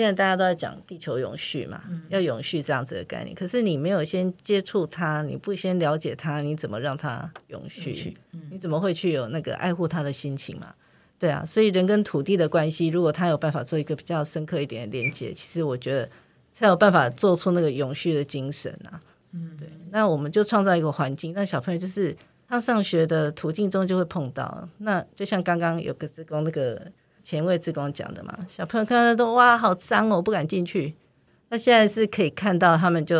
现在大家都在讲地球永续嘛，嗯、要永续这样子的概念。可是你没有先接触它，你不先了解它，你怎么让它永续？永续嗯、你怎么会去有那个爱护它的心情嘛？对啊，所以人跟土地的关系，如果他有办法做一个比较深刻一点的连接，其实我觉得才有办法做出那个永续的精神啊。嗯，对。那我们就创造一个环境，那小朋友就是他上学的途径中就会碰到。那就像刚刚有个职工那个。前卫志工讲的嘛，小朋友看到都哇，好脏哦，我不敢进去。那现在是可以看到他们就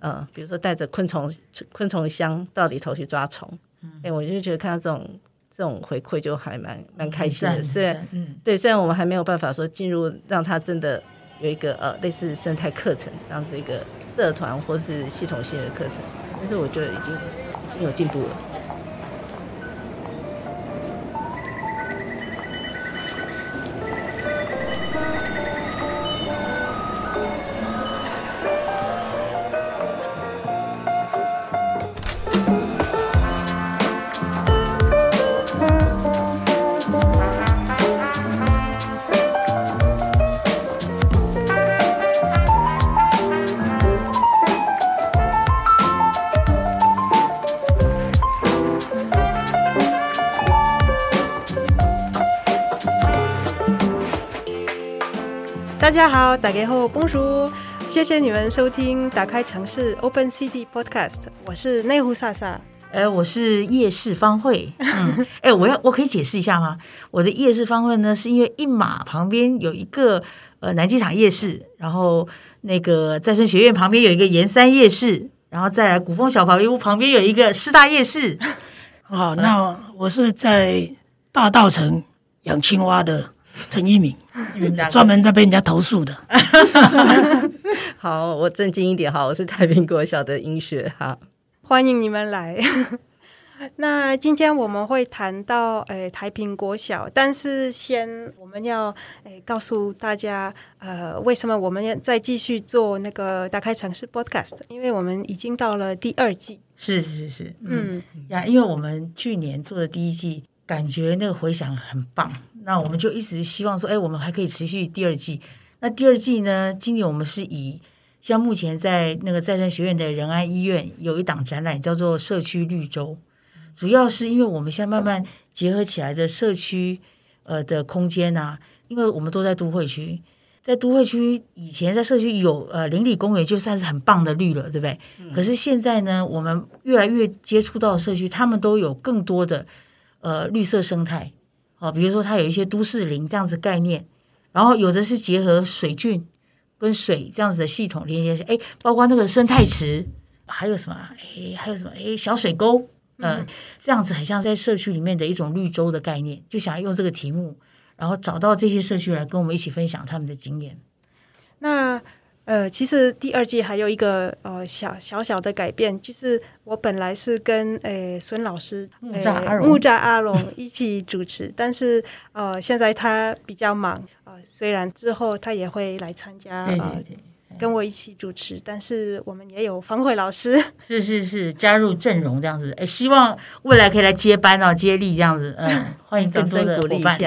呃，比如说带着昆虫昆虫箱到里头去抓虫，哎、嗯欸，我就觉得看到这种这种回馈就还蛮蛮开心的。虽然嗯，对，虽然我们还没有办法说进入让他真的有一个呃类似生态课程这样子一个社团或是系统性的课程，但是我觉得已经已经有进步了。大家好，大家好，Bonjour，谢谢你们收听《打开城市 Open City Podcast》，我是内湖萨萨，呃，我是夜市方慧，嗯，哎，我要我可以解释一下吗？我的夜市方慧呢，是因为一马旁边有一个呃南机场夜市，然后那个再生学院旁边有一个盐山夜市，然后再来古风小房屋旁边有一个师大夜市。好，那我是在大道城养青蛙的。陈一鸣，专门在被人家投诉的。好，我正经一点。好，我是太平国小的英雪。好，欢迎你们来。那今天我们会谈到诶、呃、太平国小，但是先我们要诶、呃、告诉大家，呃，为什么我们要再继续做那个打开城市 Podcast？因为我们已经到了第二季。是是是，嗯呀，因为我们去年做的第一季，感觉那个回响很棒。那我们就一直希望说，哎，我们还可以持续第二季。那第二季呢？今年我们是以像目前在那个再生学院的仁安医院有一档展览，叫做“社区绿洲”，主要是因为我们现在慢慢结合起来的社区呃的空间啊，因为我们都在都会区，在都会区以前在社区有呃邻里公园，就算是很棒的绿了，对不对？嗯、可是现在呢，我们越来越接触到社区，他们都有更多的呃绿色生态。哦，比如说它有一些都市林这样子概念，然后有的是结合水圳跟水这样子的系统连接，哎，包括那个生态池，还有什么？哎，还有什么？哎，小水沟，呃，这样子很像在社区里面的一种绿洲的概念，就想要用这个题目，然后找到这些社区来跟我们一起分享他们的经验。那。呃，其实第二季还有一个呃小小小的改变，就是我本来是跟呃孙老师木扎阿荣、呃、木栅阿荣一起主持，但是呃现在他比较忙啊、呃，虽然之后他也会来参加，对对对，跟我一起主持，但是我们也有方慧老师，是是是加入阵容这样子，哎，希望未来可以来接班哦，接力这样子，嗯，欢迎更多的伙伴。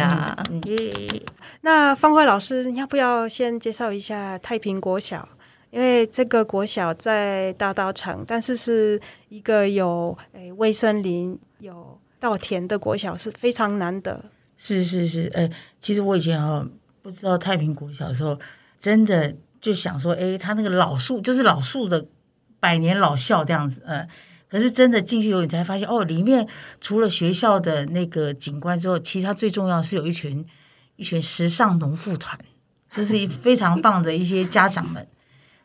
嗯嗯那方慧老师，你要不要先介绍一下太平国小？因为这个国小在大稻埕，但是是一个有诶微森林、有稻田的国小，是非常难得。是是是，诶、其实我以前哈不知道太平国小的时候，真的就想说，诶、欸，他那个老树就是老树的百年老校这样子，嗯。可是真的进去以后，你才发现，哦，里面除了学校的那个景观之后，其实它最重要是有一群。一群时尚农妇团，就是非常棒的一些家长们。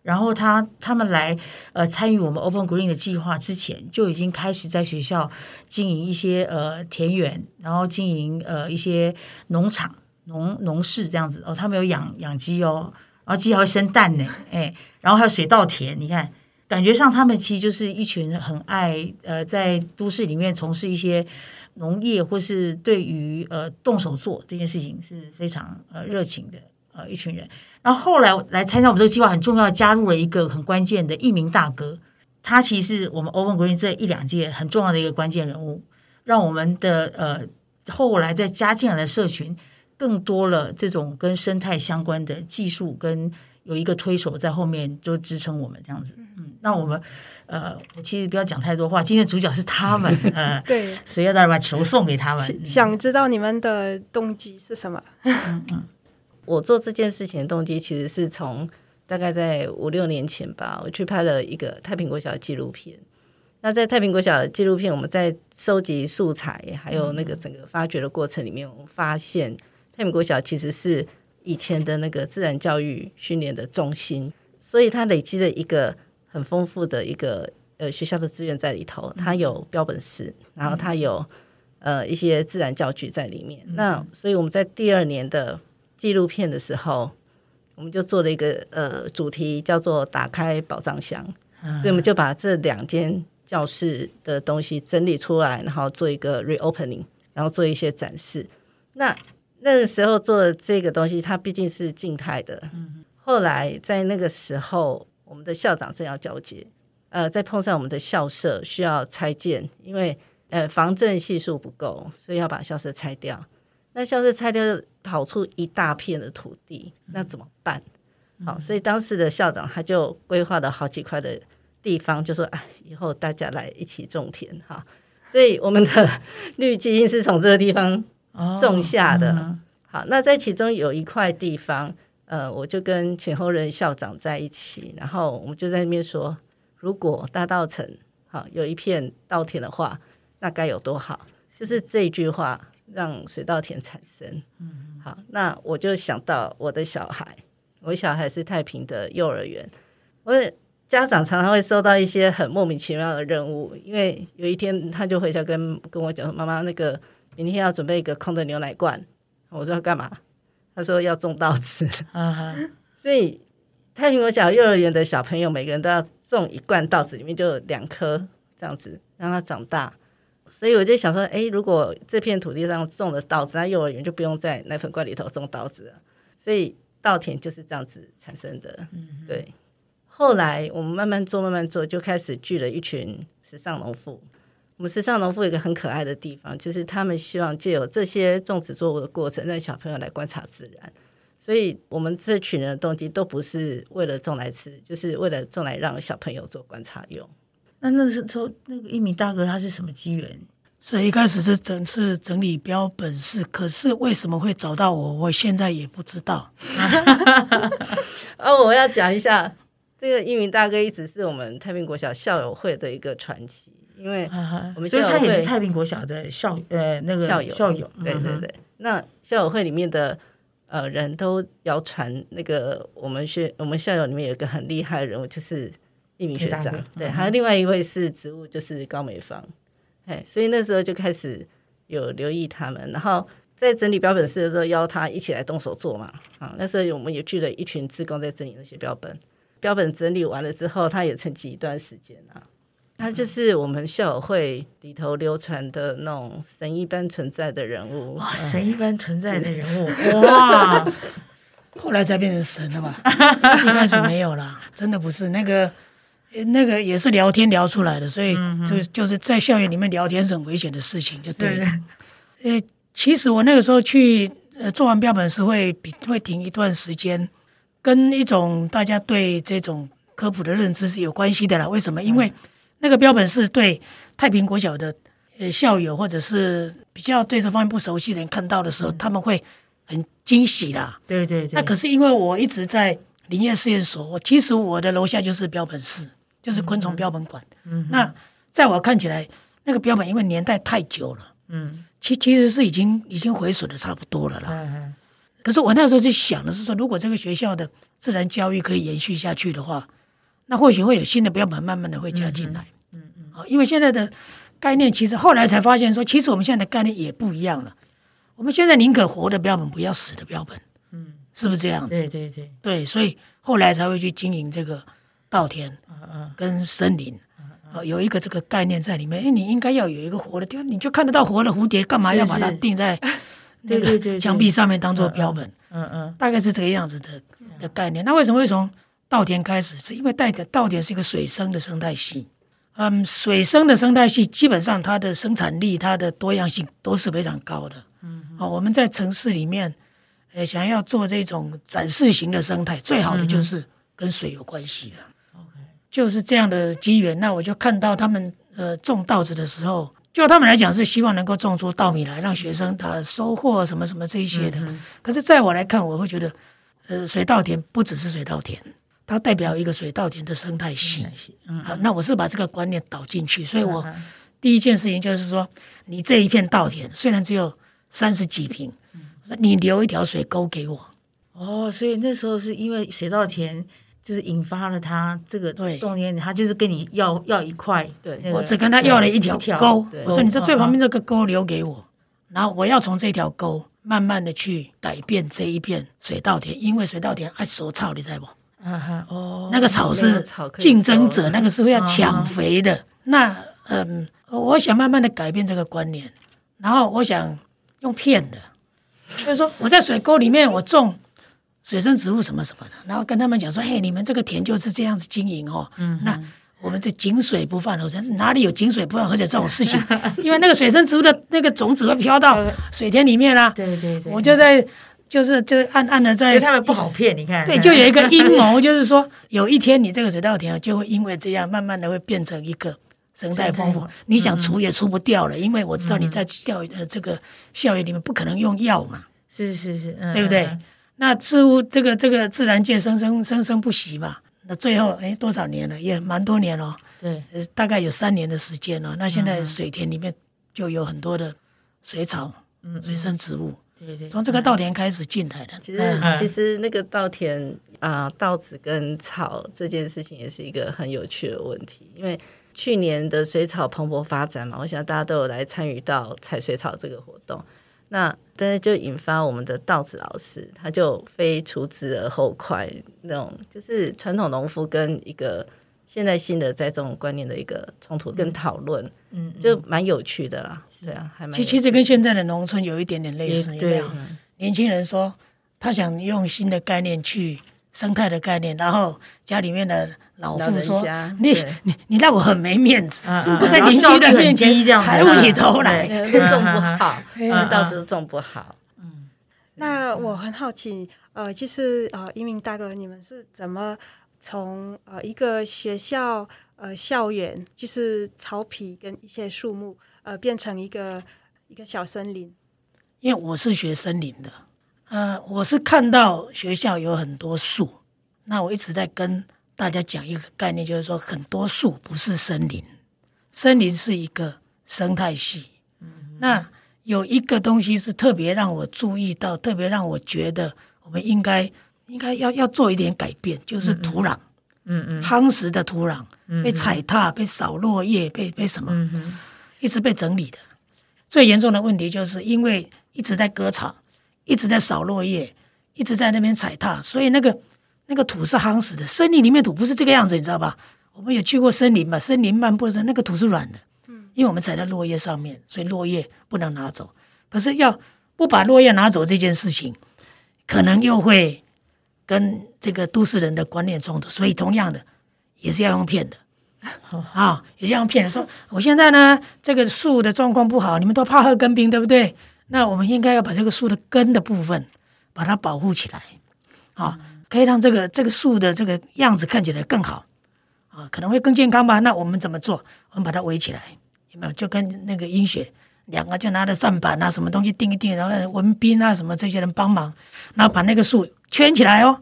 然后他他们来呃参与我们 Open Green 的计划之前，就已经开始在学校经营一些呃田园，然后经营呃一些农场、农农事这样子哦。他们有养养鸡哦，然后鸡还会生蛋呢，哎，然后还有水稻田。你看，感觉上他们其实就是一群很爱呃在都市里面从事一些。农业或是对于呃动手做这件事情是非常呃热情的呃一群人，然后后来来参加我们这个计划很重要，加入了一个很关键的一名大哥，他其实是我们 Open Green 这一两届很重要的一个关键人物，让我们的呃后来再加进来的社群更多了这种跟生态相关的技术，跟有一个推手在后面就支撑我们这样子。嗯，那我们呃，我其实不要讲太多话，今天主角是他们，呃，对，所以要把球送给他们。想知道你们的动机是什么？嗯嗯，我做这件事情的动机其实是从大概在五六年前吧，我去拍了一个太平国小的纪录片。那在太平国小的纪录片，我们在收集素材，还有那个整个发掘的过程里面，我们发现太平国小其实是以前的那个自然教育训练的中心，所以它累积了一个很丰富的一个呃学校的资源在里头。它有标本室，然后它有呃一些自然教具在里面。那所以我们在第二年的纪录片的时候，我们就做了一个呃主题，叫做“打开宝藏箱”，所以我们就把这两间。教室的东西整理出来，然后做一个 reopening，然后做一些展示。那那个时候做的这个东西，它毕竟是静态的。嗯。后来在那个时候，我们的校长正要交接，呃，再碰上我们的校舍需要拆建，因为呃防震系数不够，所以要把校舍拆掉。那校舍拆掉，跑出一大片的土地，那怎么办？嗯。好，所以当时的校长他就规划了好几块的。地方就说哎，以后大家来一起种田哈，所以我们的绿基因是从这个地方种下的。哦嗯、好，那在其中有一块地方，呃，我就跟前后任校长在一起，然后我们就在那边说，如果大稻城好有一片稻田的话，那该有多好？就是这一句话让水稻田产生。嗯，好，那我就想到我的小孩，我小孩是太平的幼儿园，我。家长常常会收到一些很莫名其妙的任务，因为有一天他就回家跟跟我讲说：“妈妈，那个明天要准备一个空的牛奶罐。”我说：“要干嘛？”他说：“要种稻子。”所以太平国小幼儿园的小朋友每个人都要种一罐稻子，里面就有两颗这样子，让它长大。所以我就想说：“哎，如果这片土地上种了稻子，那幼儿园就不用在奶粉罐里头种稻子了。”所以稻田就是这样子产生的。对。后来我们慢慢做，慢慢做，就开始聚了一群时尚农妇。我们时尚农夫有一个很可爱的地方，就是他们希望借由这些种植作物的过程，让小朋友来观察自然。所以，我们这群人的动机都不是为了种来吃，就是为了种来让小朋友做观察用。那那时候，那个一米大哥他是什么机缘？是一开始是整是整理标本是，可是为什么会找到我？我现在也不知道。哦，我要讲一下。这个一鸣大哥一直是我们太平国小校友会的一个传奇，因为我们所以他也是太平国小的校呃那个校友。校友，对对对。嗯、那校友会里面的呃人都谣传，那个我们学我们校友里面有一个很厉害的人物，就是一名学长，嗯、对，还有另外一位是植物，就是高美芳，哎，所以那时候就开始有留意他们，然后在整理标本室的时候邀他一起来动手做嘛，啊，那时候我们也聚了一群志工在整理那些标本。标本整理完了之后，他也沉寂一段时间啊。他就是我们校友会里头流传的那种神一般存在的人物，哇，神一般存在的人物，哇！后来才变成神了吧？一开始没有啦，真的不是那个，那个也是聊天聊出来的，所以就就是在校园里面聊天是很危险的事情，就对了。呃，其实我那个时候去呃做完标本是会比会停一段时间。跟一种大家对这种科普的认知是有关系的啦。为什么？因为那个标本是对太平国小的呃校友或者是比较对这方面不熟悉的人看到的时候，他们会很惊喜啦。对对对。那可是因为我一直在林业试验所，我其实我的楼下就是标本室，就是昆虫标本馆。嗯。那在我看起来，那个标本因为年代太久了，嗯，其其实是已经已经毁损的差不多了啦。嗯嗯。可是我那时候就想的是说，如果这个学校的自然教育可以延续下去的话，那或许会有新的标本慢慢的会加进来。嗯嗯。啊，因为现在的概念其实后来才发现说，其实我们现在的概念也不一样了。我们现在宁可活的标本，不要死的标本。嗯，是不是这样子？对对对对，所以后来才会去经营这个稻田，跟森林，啊，有一个这个概念在里面。哎，你应该要有一个活的地方，你就看得到活的蝴蝶，干嘛要把它钉在？对对对，墙壁上面当做标本，嗯嗯，大概是这个样子的的概念。那为什么会从稻田开始？是因为带的稻田是一个水生的生态系，嗯，水生的生态系基本上它的生产力、它的多样性都是非常高的。嗯，好，我们在城市里面，呃想要做这种展示型的生态，最好的就是跟水有关系的。OK，就是这样的机缘。那我就看到他们呃种稻子的时候，就他们来讲是希望能够种出稻米来，让学生他收获什么什么这一些的。嗯、可是在我来看，我会觉得，呃，水稻田不只是水稻田，它代表一个水稻田的生态系。嗯，啊，那我是把这个观念导进去，所以我第一件事情就是说，你这一片稻田虽然只有三十几平，我说你留一条水沟给我。哦，所以那时候是因为水稻田就是引发了他这个动念，他就是跟你要要一块。对，我只跟他要了一条沟，我说你这最旁边这个沟留给我，然后我要从这条沟慢慢的去改变这一片水稻田，因为水稻田爱收草，你知道不？啊哈，哦，那个草是竞争者，那个是会要抢肥的。那嗯，我想慢慢的改变这个观念，然后我想用骗的，就是说我在水沟里面我种水生植物什么什么的，然后跟他们讲说，嘿，你们这个田就是这样子经营哦。嗯，那我们这井水不犯河水，哪里有井水不犯河水这种事情？因为那个水生植物的那个种子会飘到水田里面啦。对对对，我就在。就是就暗暗的在，所以他们不好骗，你看，对，就有一个阴谋，就是说有一天你这个水稻田就会因为这样，慢慢的会变成一个生态丰富。你想除也除不掉了，因为我知道你在教育的这个校园里面不可能用药嘛，是是是，对不对？那植物这个这个自然界生生生生不息嘛，那最后哎多少年了，也蛮多年了，对，大概有三年的时间了。那现在水田里面就有很多的水草，嗯，水生植物。对对，从这个稻田开始进来的。其实，其实那个稻田啊，稻子跟草这件事情也是一个很有趣的问题。因为去年的水草蓬勃发展嘛，我想大家都有来参与到采水草这个活动。那但是就引发我们的稻子老师，他就非除之而后快，那种就是传统农夫跟一个。现在新的在这种观念的一个冲突跟讨论，嗯，就蛮有趣的啦，对啊，还蛮。其其实跟现在的农村有一点点类似，有没有？年轻人说他想用新的概念去生态的概念，然后家里面的老妇说：“你你你让我很没面子，我在邻居的面前抬不起头来，种不好，稻子种不好。”嗯，那我很好奇，呃，就是呃，一鸣大哥，你们是怎么？从呃一个学校呃校园，就是草皮跟一些树木，呃变成一个一个小森林。因为我是学森林的，呃，我是看到学校有很多树，那我一直在跟大家讲一个概念，就是说很多树不是森林，森林是一个生态系。嗯，那有一个东西是特别让我注意到，特别让我觉得我们应该。应该要要做一点改变，就是土壤，嗯嗯，夯实的土壤被踩踏、被扫落叶、被被什么，一直被整理的。最严重的问题就是因为一直在割草，一直在扫落叶，一直在那边踩踏，所以那个那个土是夯实的。森林里面土不是这个样子，你知道吧？我们有去过森林嘛？森林漫步的时候，那个土是软的，嗯，因为我们踩在落叶上面，所以落叶不能拿走。可是要不把落叶拿走这件事情，可能又会。跟这个都市人的观念冲突，所以同样的也是要用骗的啊，也这样骗人。说我现在呢，这个树的状况不好，你们都怕喝根冰，对不对？那我们应该要把这个树的根的部分把它保护起来，啊，可以让这个这个树的这个样子看起来更好啊，可能会更健康吧？那我们怎么做？我们把它围起来，有没有？就跟那个英雪两个就拿着扇板啊，什么东西钉一钉，然后文斌啊什么这些人帮忙，然后把那个树。圈起来哦，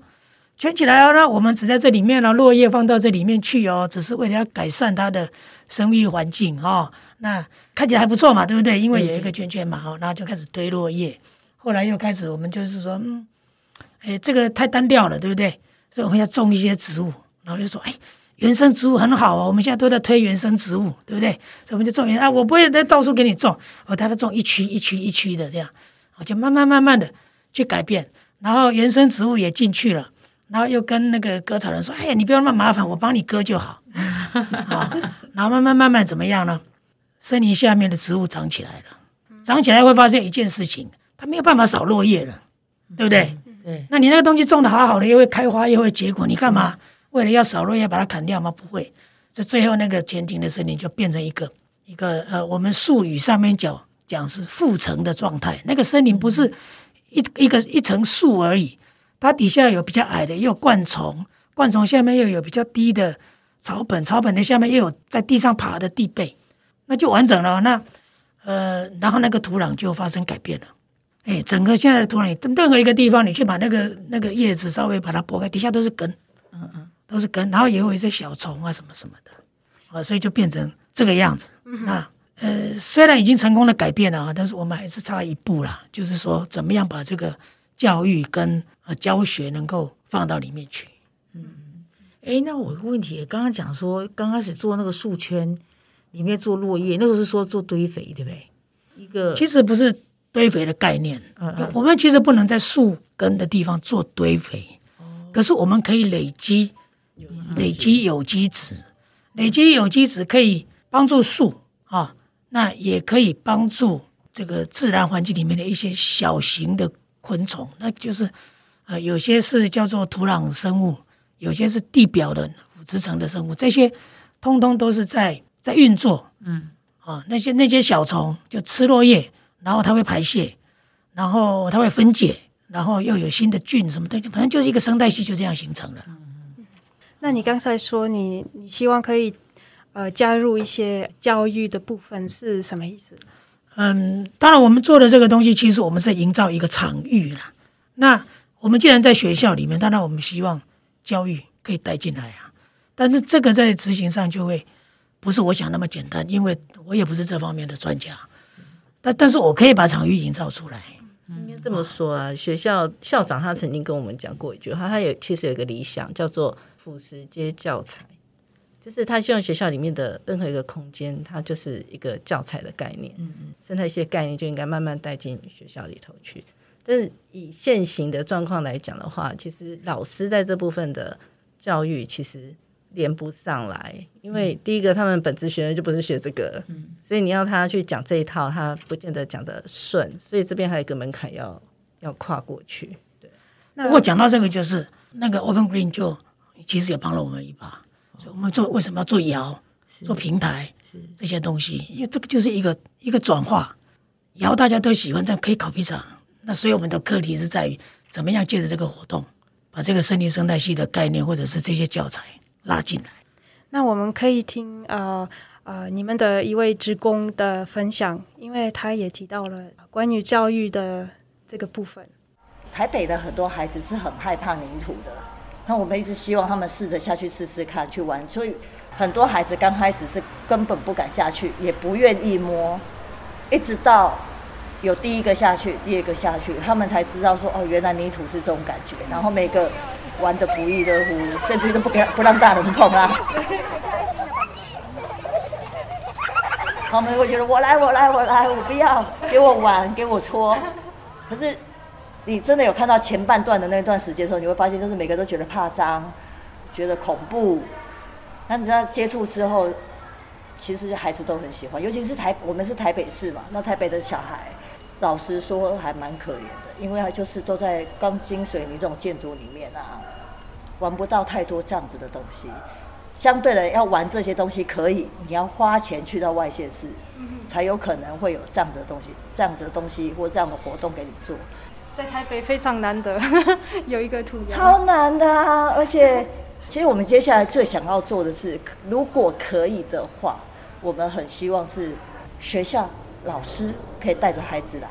圈起来哦。那我们只在这里面呢，落叶放到这里面去哦，只是为了要改善它的生育环境哦。那看起来还不错嘛，对不对？因为有一个圈圈嘛，哦，然后就开始堆落叶。后来又开始，我们就是说，嗯，哎，这个太单调了，对不对？所以我们要种一些植物，然后就说，哎，原生植物很好啊。我们现在都在推原生植物，对不对？所以我们就种原啊，我不会再到处给你种，我带它种一区一区一区的这样，我就慢慢慢慢的去改变。然后原生植物也进去了，然后又跟那个割草人说：“哎呀，你不要那么麻烦，我帮你割就好。”啊，然后慢慢慢慢怎么样呢？森林下面的植物长起来了，长起来会发现一件事情，它没有办法扫落叶了，对不对？对。那你那个东西种的好好的，又会开花又会结果，你干嘛为了要扫落叶把它砍掉吗？不会。就最后那个前庭的森林就变成一个一个呃，我们术语上面讲讲是复层的状态。那个森林不是。一一个一层树而已，它底下有比较矮的，也有灌丛，灌丛下面又有比较低的草本，草本的下面又有在地上爬的地被，那就完整了。那呃，然后那个土壤就发生改变了。哎，整个现在的土壤，任何一个地方，你去把那个那个叶子稍微把它拨开，底下都是根，嗯嗯，都是根，然后也有一些小虫啊什么什么的，啊，所以就变成这个样子。那呃，虽然已经成功的改变了啊，但是我们还是差一步啦，就是说怎么样把这个教育跟呃教学能够放到里面去。嗯，哎，那我有个问题，刚刚讲说刚开始做那个树圈里面做落叶，那个是说做堆肥，对不对？一个其实不是。堆肥的概念，嗯嗯，我们其实不能在树根的地方做堆肥，哦、可是我们可以累积累积有机质，累积有机质可以帮助树啊，那也可以帮助这个自然环境里面的一些小型的昆虫，那就是呃有些是叫做土壤生物，有些是地表的腐殖层的生物，这些通通都是在在运作，嗯啊，那些那些小虫就吃落叶。然后它会排泄，然后它会分解，然后又有新的菌什么的，反正就是一个生态系就这样形成了。那你刚才说你你希望可以呃加入一些教育的部分是什么意思？嗯，当然我们做的这个东西，其实我们是营造一个场域啦。那我们既然在学校里面，当然我们希望教育可以带进来啊。但是这个在执行上就会不是我想那么简单，因为我也不是这方面的专家。但但是我可以把场域营造出来。应该这么说啊，学校校长他曾经跟我们讲过一句话，他有其实有一个理想，叫做俯拾皆教材，就是他希望学校里面的任何一个空间，它就是一个教材的概念。嗯嗯，生态系的概念就应该慢慢带进学校里头去。但是以现行的状况来讲的话，其实老师在这部分的教育，其实。连不上来，因为第一个他们本职学的就不是学这个，嗯、所以你要他去讲这一套，他不见得讲得顺，所以这边还有一个门槛要要跨过去。对，不过讲到这个，就是那个 Open Green 就其实也帮了我们一把，哦、所以我们做为什么要做窑、做平台是这些东西？因为这个就是一个一个转化，窑大家都喜欢，这样可以烤披萨。那所以我们的课题是在于怎么样借着这个活动，把这个森林生态系的概念或者是这些教材。拉进来，那我们可以听呃呃你们的一位职工的分享，因为他也提到了关于教育的这个部分。台北的很多孩子是很害怕泥土的，那我们一直希望他们试着下去试试看，去玩。所以很多孩子刚开始是根本不敢下去，也不愿意摸，一直到有第一个下去，第二个下去，他们才知道说哦，原来泥土是这种感觉。然后每个。玩得不亦乐乎，甚至都不给不让大人碰啊！他们会觉得我来我来我来，我不要，给我玩，给我搓。可是你真的有看到前半段的那段时间的时候，你会发现，就是每个都觉得怕脏，觉得恐怖。但你知道接触之后，其实孩子都很喜欢，尤其是台我们是台北市嘛，那台北的小孩，老实说还蛮可怜的。因为他就是都在钢筋水泥这种建筑里面啊，玩不到太多这样子的东西。相对的，要玩这些东西可以，你要花钱去到外县市，才有可能会有这样子的东西、这样子的东西或这样的活动给你做。在台北非常难得 有一个土壤，超难的啊！而且，其实我们接下来最想要做的是，如果可以的话，我们很希望是学校老师可以带着孩子来。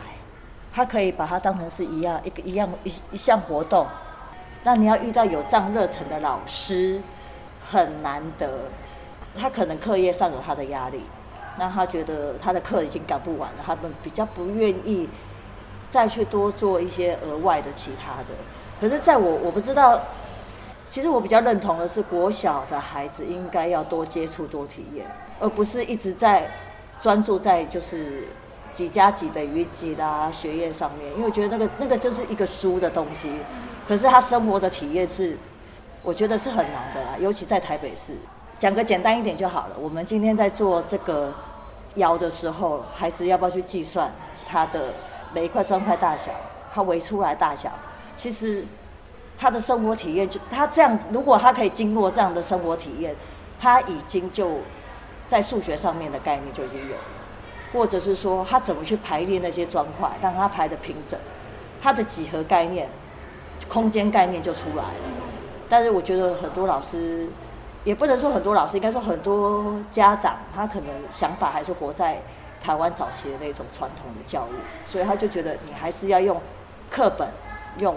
他可以把它当成是一样一个一样一一项活动，那你要遇到有这样热忱的老师很难得。他可能课业上有他的压力，那他觉得他的课已经赶不完了，他们比较不愿意再去多做一些额外的其他的。可是，在我我不知道，其实我比较认同的是，国小的孩子应该要多接触、多体验，而不是一直在专注在就是。几加几等于几啦，学业上面，因为我觉得那个那个就是一个书的东西，可是他生活的体验是，我觉得是很难的啦，尤其在台北市。讲个简单一点就好了，我们今天在做这个摇的时候，孩子要不要去计算他的每一块砖块大小，他围出来大小？其实他的生活体验就他这样子，如果他可以经过这样的生活体验，他已经就在数学上面的概念就已经有了。或者是说他怎么去排列那些砖块，让它排得平整，它的几何概念、空间概念就出来了。但是我觉得很多老师，也不能说很多老师，应该说很多家长，他可能想法还是活在台湾早期的那种传统的教育，所以他就觉得你还是要用课本、用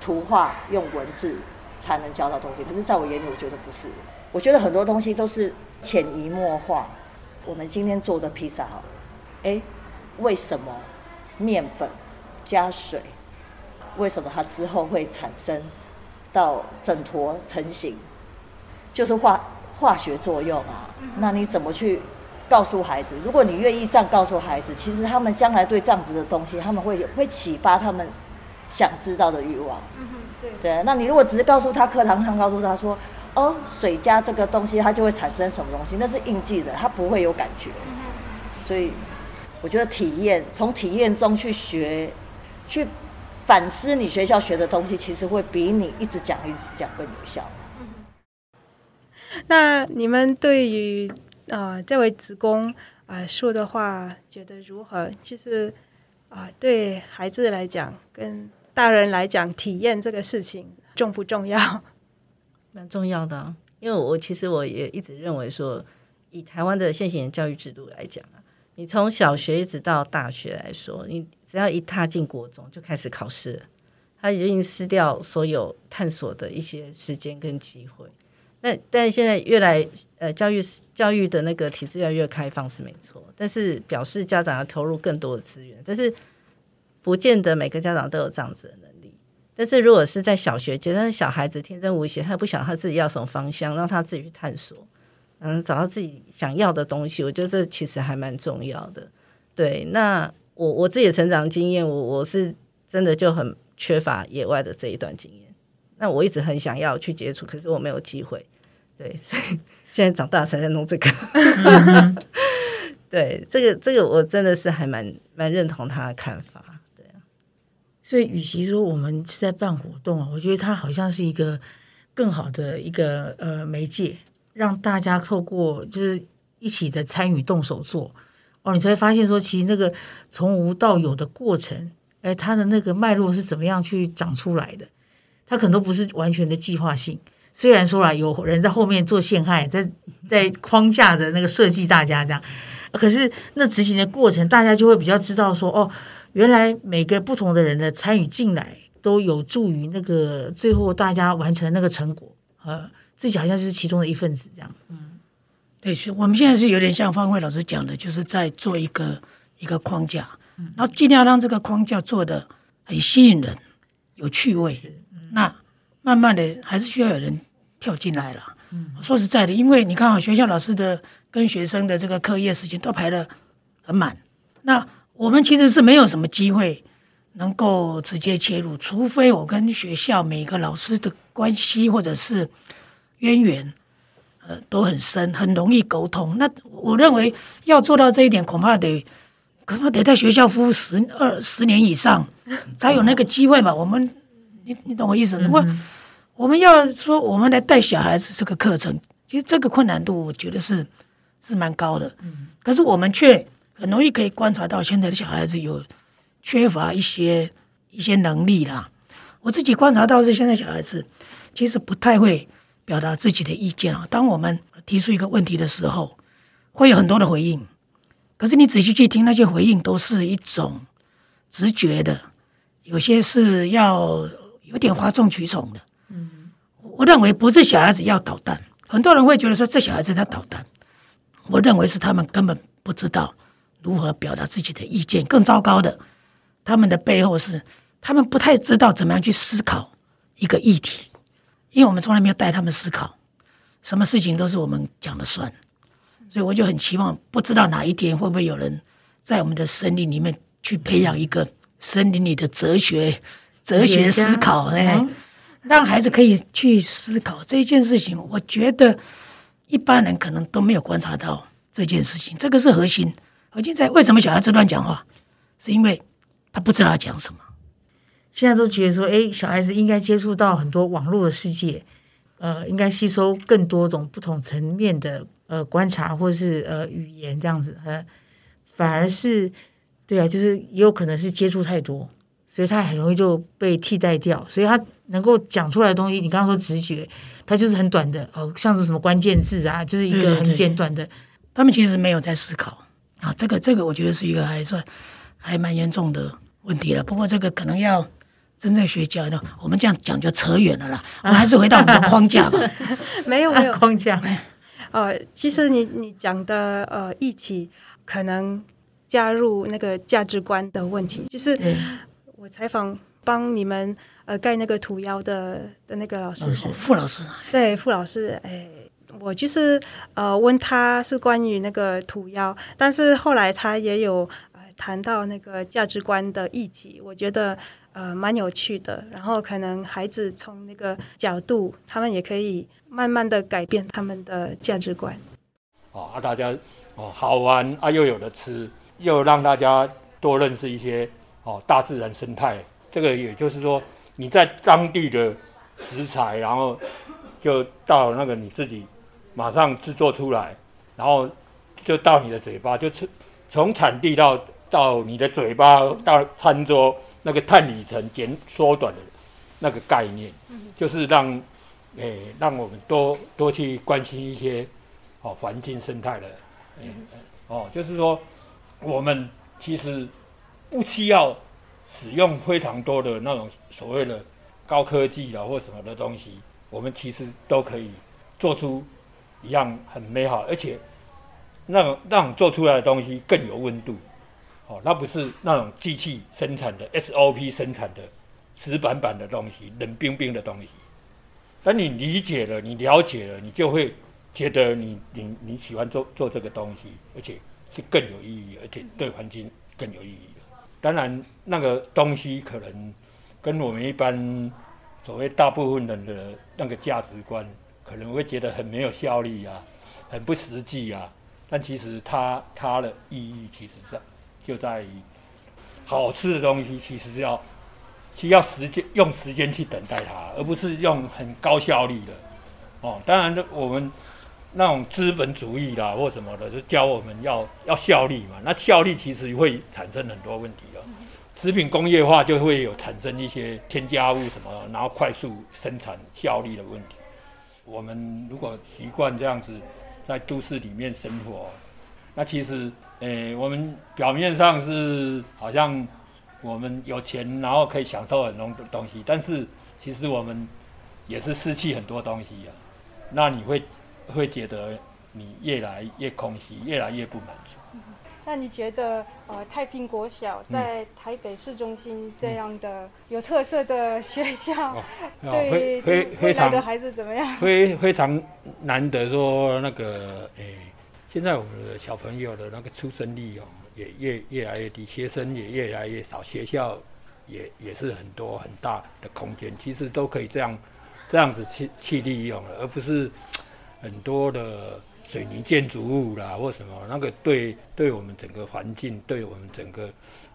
图画、用文字才能教到东西。可是，在我眼里，我觉得不是。我觉得很多东西都是潜移默化。我们今天做的披萨，好了，哎，为什么面粉加水？为什么它之后会产生到整坨成型？就是化化学作用啊。那你怎么去告诉孩子？如果你愿意这样告诉孩子，其实他们将来对这样子的东西，他们会会启发他们想知道的欲望。嗯哼，对。对，那你如果只是告诉他课堂上告诉他说，哦，水加这个东西，它就会产生什么东西？那是印记的，他不会有感觉。所以，我觉得体验，从体验中去学，去反思你学校学的东西，其实会比你一直讲一直讲更有效。那你们对于啊、呃、这位职工啊、说的话，觉得如何？其实啊、对孩子来讲，跟大人来讲，体验这个事情重不重要？蛮重要的，因为我其实我也一直认为说，以台湾的现行教育制度来讲啊，你从小学一直到大学来说，你只要一踏进国中就开始考试，他已经失掉所有探索的一些时间跟机会。那但现在越来呃教育教育的那个体制越来越开放是没错，但是表示家长要投入更多的资源，但是不见得每个家长都有这样子的能力。但是如果是在小学阶段，小孩子天真无邪，他不晓得他自己要什么方向，让他自己去探索，嗯，找到自己想要的东西，我觉得这其实还蛮重要的。对，那我我自己的成长经验，我我是真的就很缺乏野外的这一段经验。那我一直很想要去接触，可是我没有机会。对，所以 现在长大才在弄这个。对，这个这个我真的是还蛮蛮认同他的看法。对所以，与其说我们是在办活动啊，我觉得它好像是一个更好的一个呃媒介，让大家透过就是一起的参与动手做哦，你才会发现说，其实那个从无到有的过程，哎，它的那个脉络是怎么样去长出来的？它可能都不是完全的计划性。虽然说啦，有人在后面做陷害，在在框架的那个设计大家这样，可是那执行的过程，大家就会比较知道说哦。原来每个不同的人的参与进来，都有助于那个最后大家完成的那个成果，呃，自己好像就是其中的一份子这样。嗯，对，是我们现在是有点像方慧老师讲的，就是在做一个一个框架，嗯，然后尽量让这个框架做的很吸引人、有趣味。嗯，那慢慢的还是需要有人跳进来了。嗯，说实在的，因为你看啊，学校老师的跟学生的这个课业时间都排得很满，那。我们其实是没有什么机会能够直接切入，除非我跟学校每个老师的关系或者是渊源，呃，都很深，很容易沟通。那我认为要做到这一点，恐怕得恐怕得在学校服务十二十年以上，才有那个机会吧。我们，你你懂我意思？如果我们要说我们来带小孩子这个课程，其实这个困难度我觉得是是蛮高的。可是我们却。很容易可以观察到，现在的小孩子有缺乏一些一些能力啦。我自己观察到是，现在小孩子其实不太会表达自己的意见啊。当我们提出一个问题的时候，会有很多的回应，可是你仔细去听，那些回应都是一种直觉的，有些是要有点哗众取宠的。嗯，我认为不是小孩子要捣蛋，很多人会觉得说这小孩子在捣蛋，我认为是他们根本不知道。如何表达自己的意见？更糟糕的，他们的背后是他们不太知道怎么样去思考一个议题，因为我们从来没有带他们思考，什么事情都是我们讲了算，所以我就很期望，不知道哪一天会不会有人在我们的森林里面去培养一个森林里的哲学、哲学思考，哎，让孩子可以去思考这件事情。我觉得一般人可能都没有观察到这件事情，这个是核心。而现在为什么小孩子乱讲话？是因为他不知道要讲什么。现在都觉得说，哎，小孩子应该接触到很多网络的世界，呃，应该吸收更多种不同层面的呃观察，或是呃语言这样子。呃，反而是对啊，就是也有可能是接触太多，所以他很容易就被替代掉。所以他能够讲出来的东西，你刚刚说直觉，他就是很短的哦，像是什么关键字啊，就是一个很简短的。对对对，他们其实没有在思考啊，这个这个我觉得是一个还算还蛮严重的问题了。不过这个可能要真正学教育，我们这样讲就扯远了啦。我们还是回到我们的框架吧。没有没有框架。呃，其实你你讲的呃，一起可能加入那个价值观的问题，就是我采访帮你们呃盖那个土窑的的那个老师，傅老师，对傅老师，哎，我就是呃问他是关于那个土窑，但是后来他也有呃谈到那个价值观的议题，我觉得呃蛮有趣的，然后可能孩子从那个角度，他们也可以。慢慢的改变他们的价值观。哦，啊，大家哦好玩啊，又有的吃，又让大家多认识一些哦大自然生态。这个也就是说，你在当地的食材，然后就到那个你自己马上制作出来，然后就到你的嘴巴，就从从产地到到你的嘴巴到餐桌，那个碳里程减缩短的那个概念，就是让。诶、欸，让我们多多去关心一些哦环境生态的，嗯，哦，就是说我们其实不需要使用非常多的那种所谓的高科技啊或什么的东西，我们其实都可以做出一样很美好，而且那种那种做出来的东西更有温度，哦，那不是那种机器生产的 SOP 生产的死板板的东西，冷冰冰的东西。当你理解了，你了解了，你就会觉得你你你喜欢做做这个东西，而且是更有意义，而且对环境更有意义。当然，那个东西可能跟我们一般所谓大部分人的那个价值观，可能会觉得很没有效率啊，很不实际啊。但其实它它的意义，其实在就在于好吃的东西，其实是要。需要时间，用时间去等待它，而不是用很高效率的。哦，当然，我们那种资本主义啦或什么的，就教我们要要效率嘛。那效率其实会产生很多问题啊。食品工业化就会有产生一些添加物什么，然后快速生产效率的问题。我们如果习惯这样子在都市里面生活，那其实，诶，我们表面上是好像。我们有钱，然后可以享受很多东西，但是其实我们也是失去很多东西啊。那你会会觉得你越来越空虚，越来越不满足。那你觉得呃，太平国小在台北市中心这样的有特色的学校，嗯、对未来的孩子怎么样？非非常难得说那个诶，现在我们的小朋友的那个出生率哦。也越越来越低，学生也越来越少，学校也也是很多很大的空间，其实都可以这样这样子去去利用了，而不是很多的水泥建筑物啦或什么，那个对对我们整个环境，对我们整个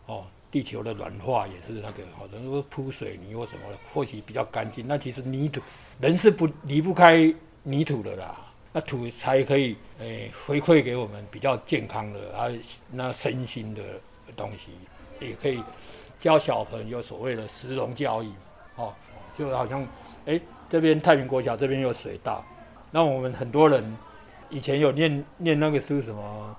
哦地球的软化也是那个，好多人说铺水泥或什么的，或许比较干净，那其实泥土人是不离不开泥土的啦。那土才可以诶、回馈给我们比较健康的啊，那身心的东西，也可以教小朋友所谓的食农教育，哦，就好像诶、这边太平国小这边有水稻，那我们很多人以前有念念那个书什么，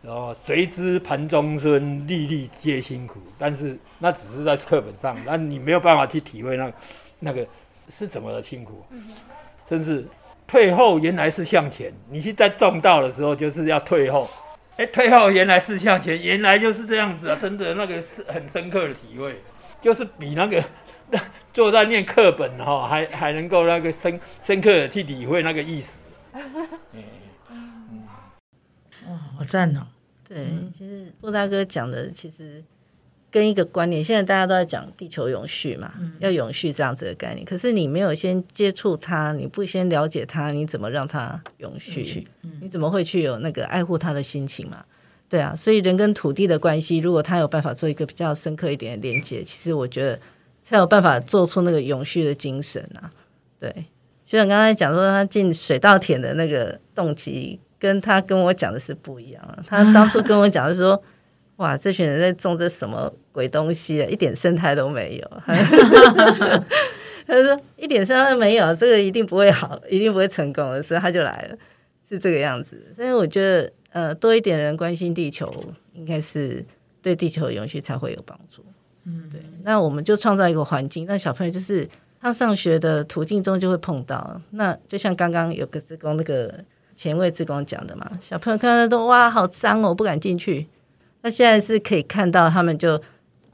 然后谁知盘中餐，粒粒皆辛苦，但是那只是在课本上，那你没有办法去体会那、那个是怎么的辛苦，真是。退后原来是向前，你是在种稻的时候就是要退后，哎，退后原来是向前，原来就是这样子啊！真的那个是很深刻的体会，就是比那个坐在念课本哈、哦，还还能够那个深深刻的去理会那个意思。嗯嗯，哇，好赞哦！对，其实傅大哥讲的其实。跟一个观念，现在大家都在讲地球永续嘛，嗯、要永续这样子的概念。可是你没有先接触它，你不先了解它，你怎么让它永续？嗯、你怎么会去有那个爱护它的心情嘛？对啊，所以人跟土地的关系，如果他有办法做一个比较深刻一点的连接，其实我觉得才有办法做出那个永续的精神啊。对，就像刚才讲说他进水稻田的那个动机，跟他跟我讲的是不一样的。他当初跟我讲的是说。哇，这群人在种这什么鬼东西啊，一点生态都没有。他说一点生态都没有，这个一定不会好，一定不会成功的，所以他就来了，是这个样子。所以我觉得，呃，多一点人关心地球，应该是对地球的永续才会有帮助。嗯，对。那我们就创造一个环境，那小朋友就是他上学的途径中就会碰到。那就像刚刚有个职工那个前卫职工讲的嘛，小朋友看到都哇好脏哦，不敢进去。那现在是可以看到他们就。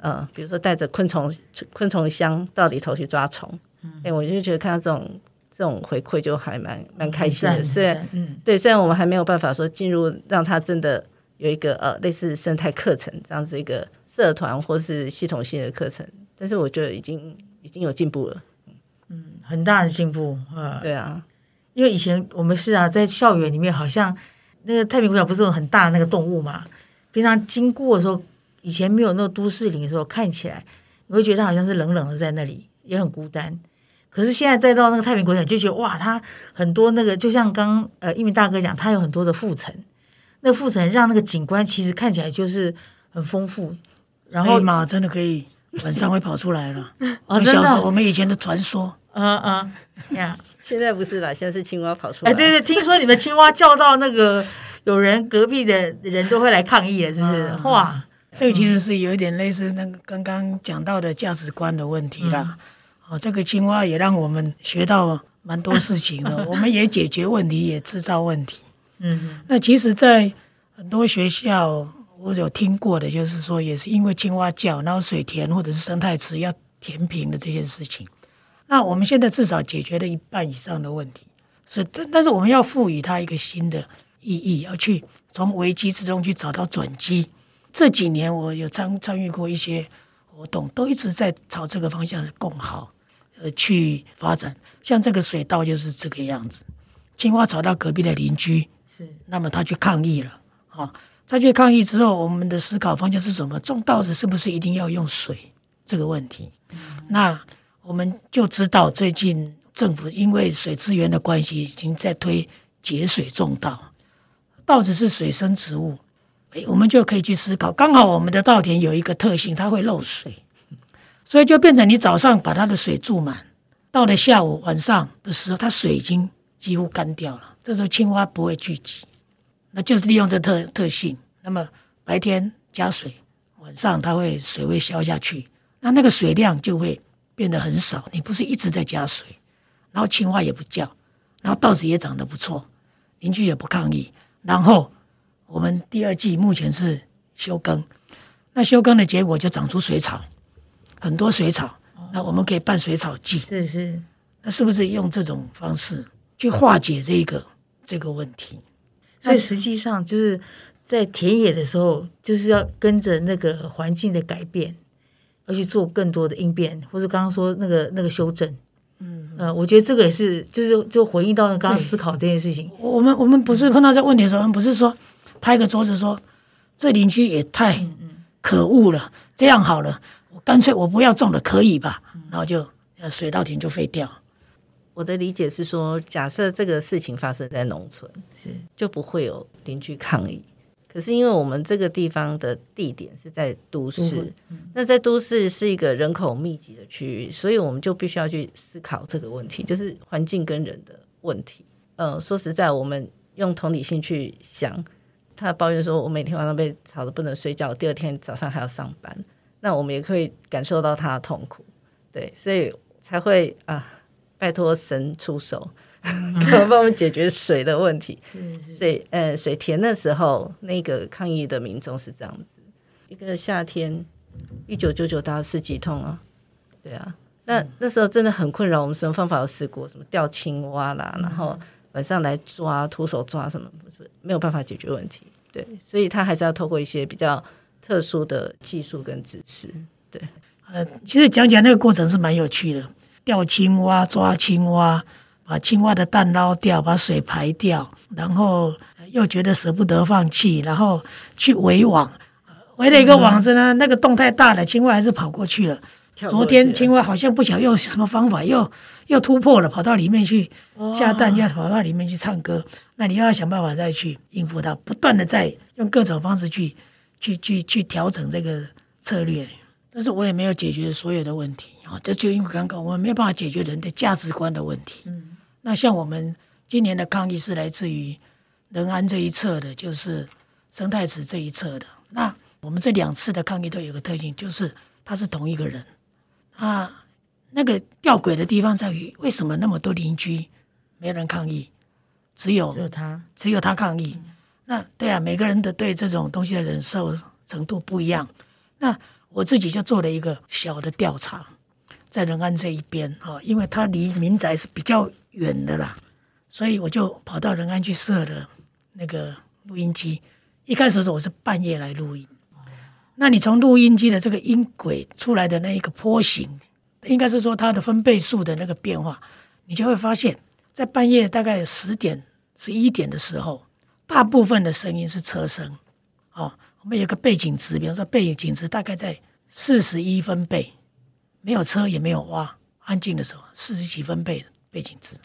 呃，比如说带着昆虫昆虫箱到里头去抓虫，哎、我就觉得看到这种这种回馈就还蛮蛮开心的。虽然，嗯，对，虽然我们还没有办法说进入让他真的有一个呃类似生态课程这样子一个社团或是系统性的课程，但是我觉得已经已经有进步了，嗯，很大的进步啊。对啊，因为以前我们是啊，在校园里面好像那个太平国小不是有很大的那个动物嘛，平常经过的时候。以前没有那个都市林的时候，看起来你会觉得它好像是冷冷的在那里，也很孤单。可是现在再到那个太平国小，就觉得哇，它很多那个，就像刚呃一鸣大哥讲，它有很多的复层，那个复层让那个景观其实看起来就是很丰富。然后马真的可以晚上会跑出来了。哦，真的，我们以前的传说。嗯嗯呀，现在不是了，现在是青蛙跑出来。哎，对对，听说你们青蛙叫到那个有人隔壁的人都会来抗议了，是不是？嗯、哇！这个其实是有一点类似那个刚刚讲到的价值观的问题啦。哦、嗯，这个青蛙也让我们学到蛮多事情的，我们也解决问题，也制造问题。嗯，那其实，在很多学校，我有听过的，就是说，也是因为青蛙叫，然后水田或者是生态池要填平的这件事情。那我们现在至少解决了一半以上的问题，是，但但是我们要赋予它一个新的意义，要去从危机之中去找到转机。这几年我有参参与过一些活动，都一直在朝这个方向共好，呃，去发展。像这个水稻就是这个样子，青蛙找到隔壁的邻居，是，那么他去抗议了，啊，他去抗议之后，我们的思考方向是什么？种稻子是不是一定要用水这个问题？嗯、那我们就知道，最近政府因为水资源的关系，已经在推节水种稻，稻子是水生植物。哎，我们就可以去思考，刚好我们的稻田有一个特性，它会漏水，所以就变成你早上把它的水注满，到了下午晚上的时候，它水已经几乎干掉了。这时候青蛙不会聚集，那就是利用这特特性。那么白天加水，晚上它会水位消下去，那那个水量就会变得很少。你不是一直在加水，然后青蛙也不叫，然后稻子也长得不错，邻居也不抗议，然后。我们第二季目前是休耕，那休耕的结果就长出水草，很多水草。那我们可以拌水草剂，是是。那是不是用这种方式去化解这个这个问题？所以实际上就是在田野的时候，就是要跟着那个环境的改变，要去做更多的应变，或者刚刚说那个那个修正。嗯呃，我觉得这个也是，就是就回应到刚刚思考这件事情。我们我们不是碰到这个问题的时候，我们不是说。拍个桌子说：“这邻居也太可恶了，这样好了，我干脆我不要种了，可以吧？”然后就水稻田就废掉。我的理解是说，假设这个事情发生在农村，是就不会有邻居抗议。可是因为我们这个地方的地点是在都市，那在都市是一个人口密集的区域，所以我们就必须要去思考这个问题，就是环境跟人的问题。呃，说实在，我们用同理心去想。他抱怨说：“我每天晚上被吵得不能睡觉，第二天早上还要上班。”那我们也可以感受到他的痛苦，对，所以才会啊，拜托神出手，帮我们解决水的问题。水，呃，水田的时候，那个抗议的民众是这样子：一个夏天，一九九九大四级痛啊，对啊，那那时候真的很困扰。我们什么方法都试过，什么钓青蛙啦，然后晚上来抓，徒手抓什么。没有办法解决问题，对，所以他还是要透过一些比较特殊的技术跟知识，对。呃，其实讲讲那个过程是蛮有趣的，钓青蛙、抓青蛙，把青蛙的蛋捞掉，把水排掉，然后又觉得舍不得放弃，然后去围网，围了一个网子呢，嗯、那个洞太大了，青蛙还是跑过去了。昨天青蛙好像不晓得用什么方法，又又突破了，跑到里面去下蛋，又要跑到里面去唱歌。那你又要想办法再去应付它，不断的在用各种方式去去去去调整这个策略，但是我也没有解决所有的问题啊。这就因为刚刚我们没有办法解决人的价值观的问题。嗯，那像我们今年的抗议是来自于仁安这一侧的，就是生态池这一侧的。那我们这两次的抗议都有个特性，就是他是同一个人啊。那个吊诡的地方在于，为什么那么多邻居没人抗议，只有只有他，只有他抗议？嗯那对啊，每个人的对这种东西的忍受程度不一样。那我自己就做了一个小的调查，在仁安这一边啊，因为它离民宅是比较远的啦，所以我就跑到仁安去设了那个录音机。一开始的时候我是半夜来录音，那你从录音机的这个音轨出来的那一个波形，应该是说它的分贝数的那个变化，你就会发现，在半夜大概十点、十一点的时候。大部分的声音是车声，哦，我们有个背景值，比方说背景值大概在四十一分贝，没有车也没有蛙，安静的时候四十几分贝的背景值。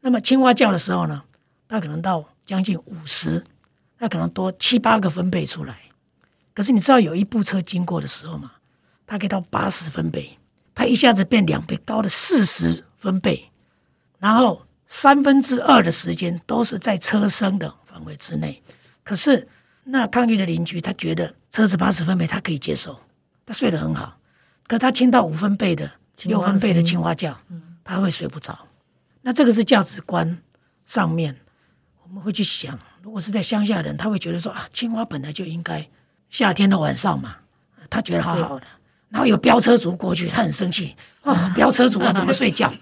那么青蛙叫的时候呢，它可能到将近五十，它可能多七八个分贝出来。可是你知道有一部车经过的时候嘛？它可以到八十分贝，它一下子变两倍，高了四十分贝，然后三分之二的时间都是在车声的。范围之内，可是那抗议的邻居他觉得车子八十分贝他可以接受，他睡得很好。可他听到五分贝的、六分贝的青蛙叫，他会睡不着。那这个是价值观上面，我们会去想，如果是在乡下人，他会觉得说啊，青蛙本来就应该夏天的晚上嘛，他觉得好好的。然后有飙车族过去，他很生气啊，飙车族啊 怎么睡觉？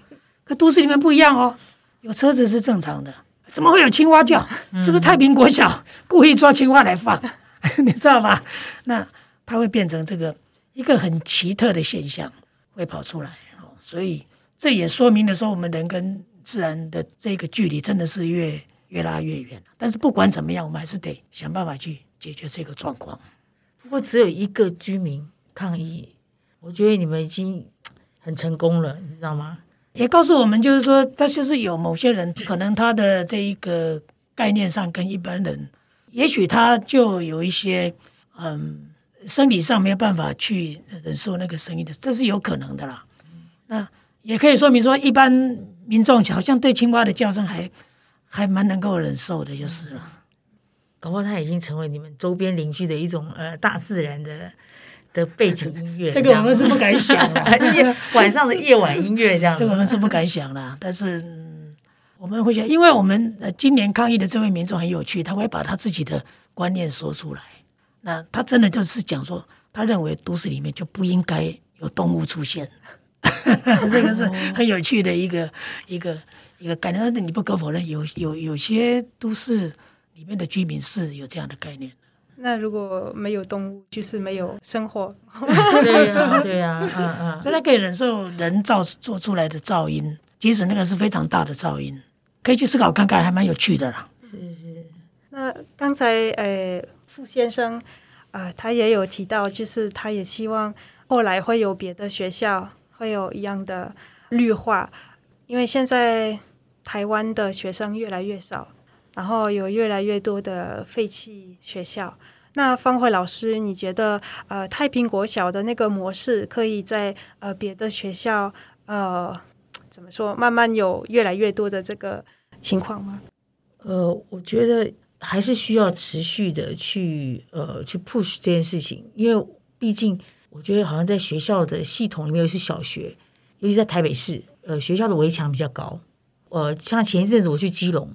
可都市里面不一样哦，有车子是正常的。怎么会有青蛙叫？是不是太平国小故意抓青蛙来放？你知道吗？那他会变成这个一个很奇特的现象，会跑出来。所以这也说明了说，我们人跟自然的这个距离真的是越越拉越远。但是不管怎么样，我们还是得想办法去解决这个状况。不过只有一个居民抗议，我觉得你们已经很成功了，你知道吗？也告诉我们，就是说，他就是有某些人，可能他的这一个概念上跟一般人，也许他就有一些嗯，生理上没有办法去忍受那个声音的，这是有可能的啦。那也可以说明说，一般民众好像对青蛙的叫声还还蛮能够忍受的，就是了。搞不好它已经成为你们周边邻居的一种呃大自然的。的背景音乐，这个我们是不敢想的。晚上的夜晚音乐这样，这个我们是不敢想的。但是、嗯、我们会想，因为我们今年抗议的这位民众很有趣，他会把他自己的观念说出来。那他真的就是讲说，他认为都市里面就不应该有动物出现。这个是很有趣的一个一个一个概念。但是你不可否认，有有有些都市里面的居民是有这样的概念。那如果没有动物，就是没有生活。对呀、啊，对呀、啊，嗯嗯。那他可以忍受人造做出来的噪音，即使那个是非常大的噪音，可以去思考看看，还蛮有趣的啦。是是。那刚才呃，傅先生啊、他也有提到，就是他也希望后来会有别的学校会有一样的绿化，因为现在台湾的学生越来越少。然后有越来越多的废弃学校。那方慧老师，你觉得呃太平国小的那个模式，可以在呃别的学校呃怎么说，慢慢有越来越多的这个情况吗？呃，我觉得还是需要持续的去呃去 push 这件事情，因为毕竟我觉得好像在学校的系统里面，是小学，尤其在台北市，呃学校的围墙比较高。呃，像前一阵子我去基隆。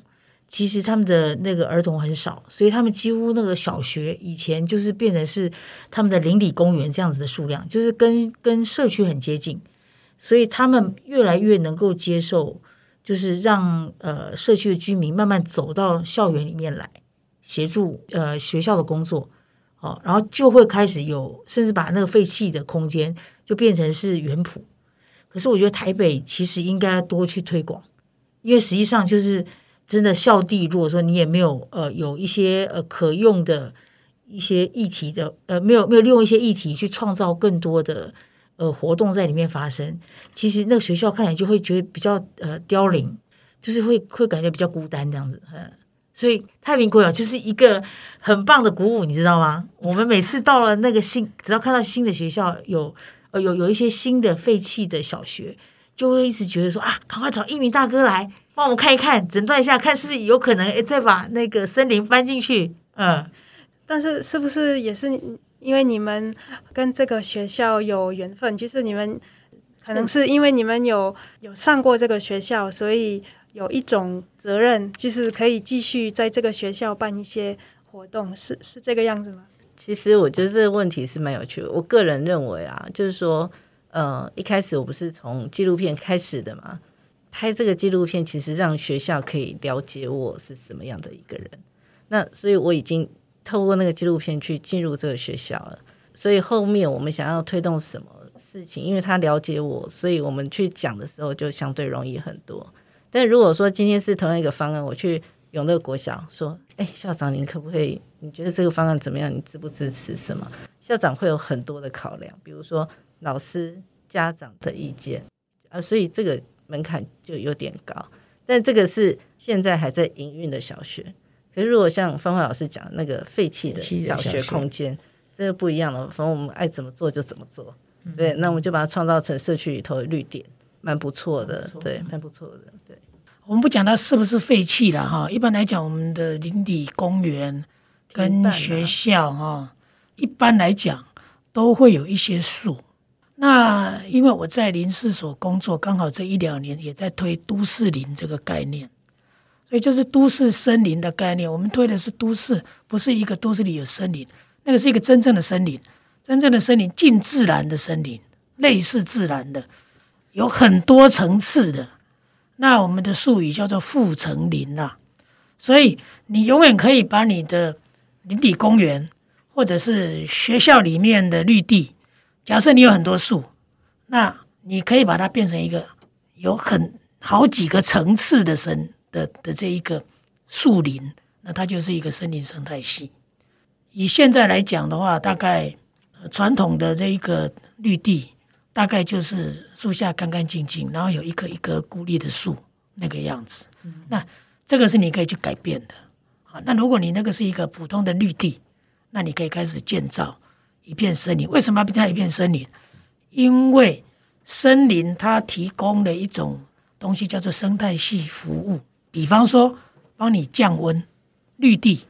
其实他们的那个儿童很少，所以他们几乎那个小学以前就是变成是他们的邻里公园这样子的数量，就是跟跟社区很接近，所以他们越来越能够接受，就是让呃社区的居民慢慢走到校园里面来协助呃学校的工作，哦，然后就会开始有甚至把那个废弃的空间就变成是园圃。可是我觉得台北其实应该多去推广，因为实际上就是。真的校地，如果说你也没有呃有一些呃可用的一些议题的呃没有没有利用一些议题去创造更多的呃活动在里面发生，其实那个学校看起来就会觉得比较呃凋零，就是会会感觉比较孤单这样子。嗯，所以太平国小就是一个很棒的鼓舞，你知道吗？我们每次到了那个新，只要看到新的学校有呃有有一些新的废弃的小学，就会一直觉得说啊，赶快找一名大哥来帮我们看一看，诊断一下，看是不是有可能再把那个森林搬进去。嗯，但是是不是也是因为你们跟这个学校有缘分？就是你们可能是因为你们有有上过这个学校，所以。有一种责任，就是可以继续在这个学校办一些活动，是是这个样子吗？其实我觉得这个问题是蛮有趣的。我个人认为啊，就是说，呃，一开始我不是从纪录片开始的嘛，拍这个纪录片其实让学校可以了解我是什么样的一个人。那所以我已经透过那个纪录片去进入这个学校了。所以后面我们想要推动什么事情，因为他了解我，所以我们去讲的时候就相对容易很多。但如果说今天是同样一个方案，我去永乐国小说，哎，校长，您可不可以？你觉得这个方案怎么样？你支不支持？什么？校长会有很多的考量，比如说老师、家长的意见啊，所以这个门槛就有点高。但这个是现在还在营运的小学，可是如果像芳芳老师讲那个废弃的小学空间，这个不一样了。反正我们爱怎么做就怎么做，对，那我们就把它创造成社区里头的绿点，蛮不错的，对，蛮不错的，对。我们不讲它是不是废弃了哈，一般来讲，我们的邻里公园跟学校哈，一般来讲都会有一些树。那因为我在林试所工作，刚好这一两年也在推都市林这个概念，所以就是都市森林的概念。我们推的是都市，不是一个都市里有森林，那个是一个真正的森林，真正的森林，近自然的森林，类似自然的，有很多层次的。那我们的术语叫做复层林呐，所以你永远可以把你的邻里公园或者是学校里面的绿地，假设你有很多树，那你可以把它变成一个有很好几个层次的森的的这一个树林，那它就是一个森林生态系。以现在来讲的话，大概传统的这一个绿地。大概就是树下干干净净，然后有一棵一棵孤立的树那个样子。嗯、那这个是你可以去改变的啊。那如果你那个是一个普通的绿地，那你可以开始建造一片森林。为什么要变成一片森林？因为森林它提供了一种东西叫做生态系服务。比方说，帮你降温，绿地，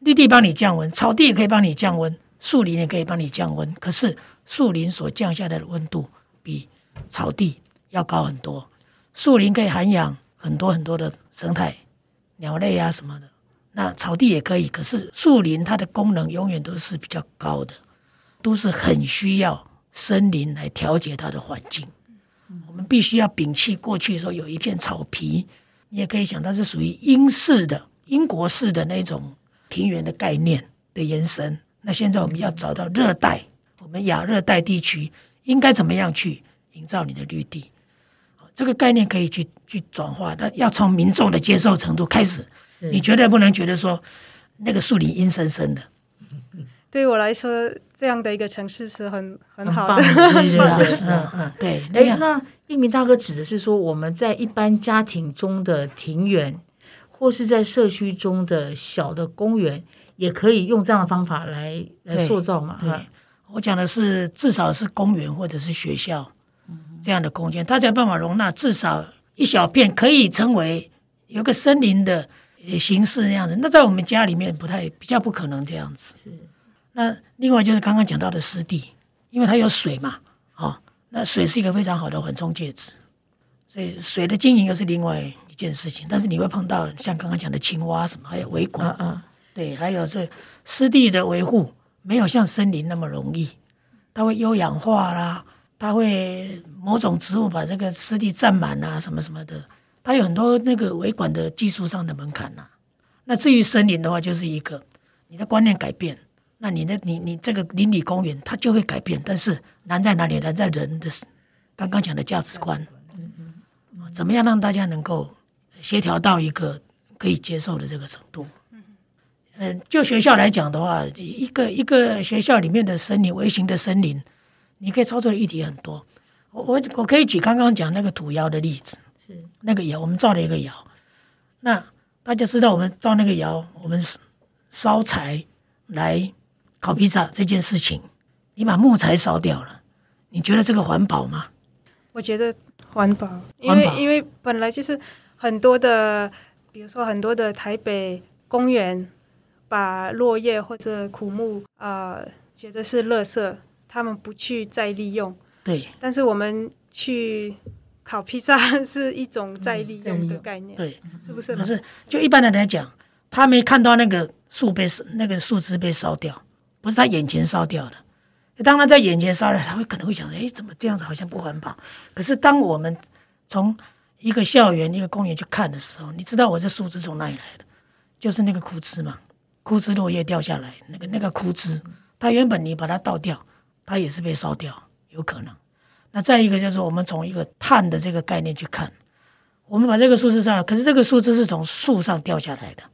绿地帮你降温，草地也可以帮你降温。树林也可以帮你降温，可是树林所降下来的温度比草地要高很多。树林可以涵养很多很多的生态，鸟类啊什么的。那草地也可以，可是树林它的功能永远都是比较高的，都是很需要森林来调节它的环境。我们必须要摒弃过去说有一片草皮，也可以想它是属于英式的英国式的那种庭园的概念的延伸。那现在我们要找到热带，我们亚热带地区应该怎么样去营造你的绿地？这个概念可以去去转化。那要从民众的接受程度开始，你绝对不能觉得说那个树林阴森森的。对于我来说，这样的一个城市是很很好的。是啊，是啊，对。哎，那一鸣大哥指的是说，我们在一般家庭中的庭园，或是在社区中的小的公园。也可以用这样的方法来来塑造嘛？对，对，我讲的是至少是公园或者是学校这样的空间，它才有办法容纳至少一小片可以称为有个森林的形式那样子。那在我们家里面不太比较不可能这样子。是。那另外就是刚刚讲到的湿地，因为它有水嘛，哦，那水是一个非常好的缓冲介质，所以水的经营又是另外一件事情。但是你会碰到像刚刚讲的青蛙什么，还有维管。啊啊对，还有这湿地的维护没有像森林那么容易，它会优氧化啦，它会某种植物把这个湿地占满啦，什么什么的，它有很多那个维管的技术上的门槛呐、啊。那至于森林的话，就是一个你的观念改变，那你的你你这个邻里公园它就会改变，但是难在哪里？难在人的刚刚讲的价值观，嗯嗯，怎么样让大家能够协调到一个可以接受的这个程度？嗯，就学校来讲的话，一个一个学校里面的森林，微型的森林，你可以操作的议题很多。我我我可以举刚刚讲那个土窑的例子，是那个窑，我们造了一个窑。那大家知道我们造那个窑，我们烧柴来烤披萨这件事情，你把木材烧掉了，你觉得这个环保吗？我觉得环保，因为因为本来就是很多的，比如说很多的台北公园，把落叶或者枯木啊、呃，觉得是垃圾，他们不去再利用。对，但是我们去。烤披萨 是一种再利用的概念，嗯、对，是不是？可是，就一般的来讲，他没看到那个树被那个树枝被烧掉，不是他眼前烧掉的。当他在眼前烧了，他会可能会想：哎，怎么这样子好像不环保？可是，当我们从一个校园、一个公园去看的时候，你知道我这树枝从哪里来的？就是那个枯枝嘛，枯枝落叶掉下来，那个那个枯枝，它原本你把它倒掉，它也是被烧掉，有可能。那再一个就是我们从一个碳的这个概念去看，我们把这个树枝烧，可是这个树枝是从树上掉下来的。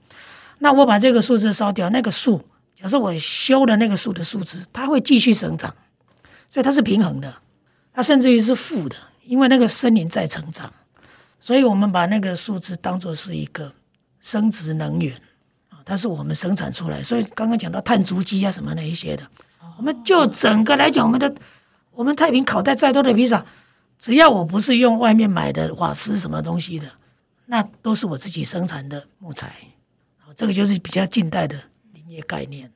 那我把这个树枝烧掉，那个树，假设我修的那个树的树枝，它会继续生长，所以它是平衡的，它甚至于是负的，因为那个森林在成长。所以我们把那个树枝当作是一个生殖能源啊，它是我们生产出来。所以刚刚讲到碳足迹啊什么那一些的，我们就整个来讲，我们的。我们太平烤带再多的披萨，只要我不是用外面买的瓦斯什么东西的，那都是我自己生产的木材。这个就是比较近代的业概念。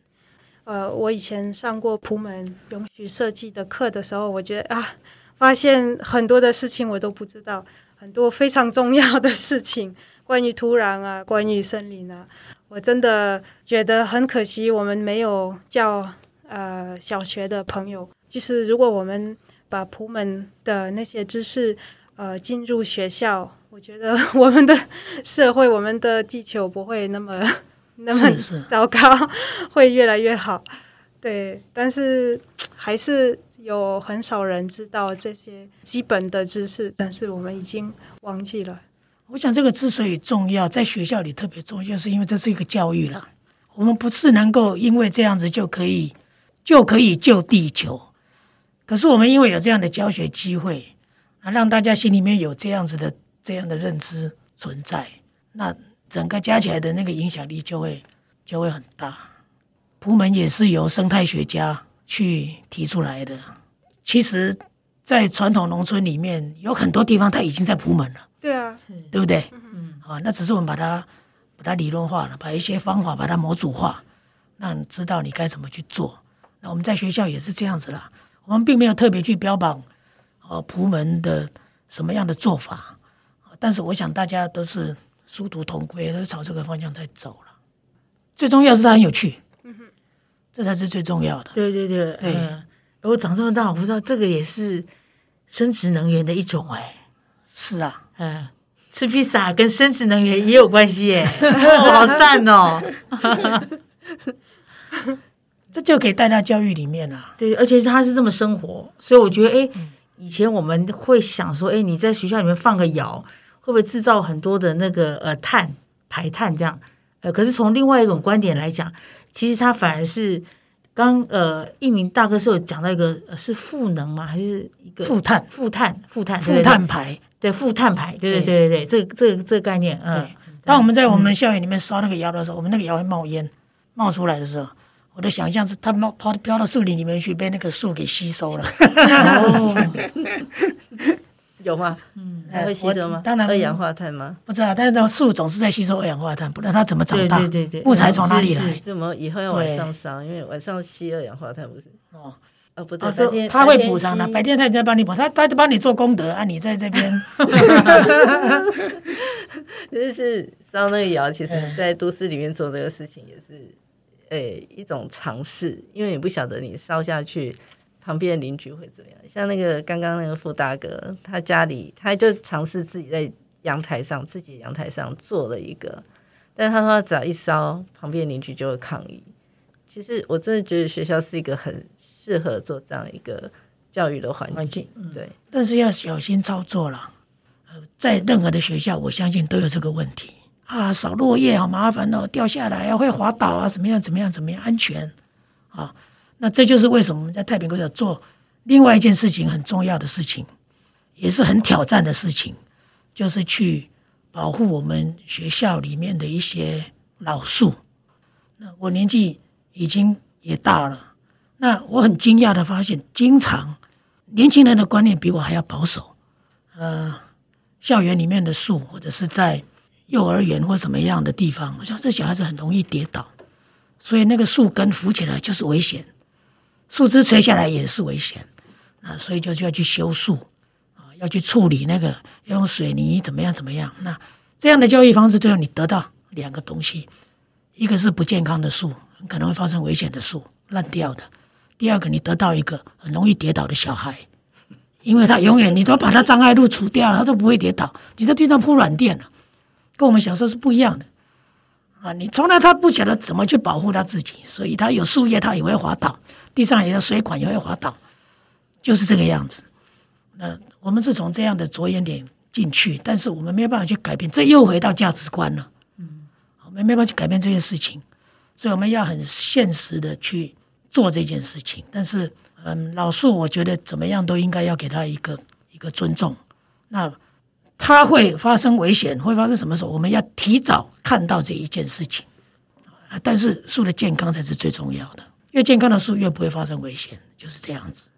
呃，我以前上过普门永续设计的课的时候，我觉得啊，发现很多的事情我都不知道，很多非常重要的事情，关于土壤啊，关于森林啊，我真的觉得很可惜，我们没有教呃小学的朋友。就是如果我们把普门的那些知识，呃，进入学校，我觉得我们的社会、我们的地球不会那么那么糟糕，会越来越好。对，但是还是有很少人知道这些基本的知识，但是我们已经忘记了。我想这个之所以重要，在学校里特别重要，就是因为这是一个教育了。我们不是能够因为这样子就可以就可以救地球。可是我们因为有这样的教学机会，啊，让大家心里面有这样子的这样的认知存在，那整个加起来的那个影响力就会就会很大。朴门也是由生态学家去提出来的。其实，在传统农村里面，有很多地方它已经在朴门了。对啊，对不对？嗯，啊，那只是我们把它把它理论化了，把一些方法把它模组化，让你知道你该怎么去做。那我们在学校也是这样子啦。我们并没有特别去标榜，呃，朴门的什么样的做法，但是我想大家都是殊途同归，都是朝这个方向在走了。最重要是它很有趣，嗯哼，这才是最重要的。对对对对，嗯，我长这么大，我不知道这个也是生殖能源的一种哎。是啊，嗯，吃披萨跟生殖能源也有关系耶，好赞哦。这就可以带到教育里面了，对，而且他是这么生活，所以我觉得，哎，以前我们会想说，哎，你在学校里面放个窑，会不会制造很多的那个呃碳排碳这样？呃，可是从另外一种观点来讲，其实它反而是刚呃一名大哥是有讲到一个是负能吗？还是一个负碳？负碳？负碳？负碳排？对，负碳排？对对对对对，这个这个这个概念，嗯。当我们在我们校园里面烧那个窑的时候，我们那个窑会冒烟，冒出来的时候。我的想象是，它冒跑飘到树林里面去，被那个树给吸收了。有吗？嗯，它会吸收吗？当然，二氧化碳吗？不知道，但是那树总是在吸收二氧化碳，不然它怎么长大？对对对，木材从哪里来？怎么以后要晚上烧？因为晚上吸二氧化碳不是？哦哦，不对，白天他会补偿的。白天他在帮你补，他他在帮你做功德啊！你在这边，就是烧那个窑，其实在都市里面做这个事情也是。诶、欸，一种尝试，因为你不晓得你烧下去，旁边的邻居会怎么样。像那个刚刚那个傅大哥，他家里他就尝试自己在阳台上，自己阳台上做了一个，但他说只要一烧，旁边邻居就会抗议。其实我真的觉得学校是一个很适合做这样一个教育的环境，对。但是要小心操作了。呃，在任何的学校，我相信都有这个问题。啊，扫落叶好麻烦哦，掉下来啊，会滑倒啊，怎么样？怎么样？怎么样？安全啊？那这就是为什么我们在太平国小做另外一件事情很重要的事情，也是很挑战的事情，就是去保护我们学校里面的一些老树。那我年纪已经也大了，那我很惊讶的发现，经常年轻人的观念比我还要保守。呃，校园里面的树，或者是在幼儿园或什么样的地方，像这小孩子很容易跌倒，所以那个树根浮起来就是危险，树枝垂下来也是危险。啊，所以就就要去修树啊，要去处理那个，要用水泥怎么样怎么样。那这样的教育方式，最后你得到两个东西：一个是不健康的树，很可能会发生危险的树烂掉的；第二个，你得到一个很容易跌倒的小孩，因为他永远你都把他障碍物除掉了，他都不会跌倒。你在地上铺软垫了，跟我们小时候是不一样的啊！你从来他不晓得怎么去保护他自己，所以他有树叶他也会滑倒，地上也有水管也会滑倒。就是这个样子，那我们是从这样的着眼点进去，但是我们没有办法去改变，这又回到价值观了。嗯，我们没办法去改变这件事情，所以我们要很现实的去做这件事情。但是，嗯，老树，我觉得怎么样都应该要给他一个一个尊重。那他会发生危险，会发生什么时候？我们要提早看到这一件事情。但是树的健康才是最重要的，越健康的树越不会发生危险，就是这样子。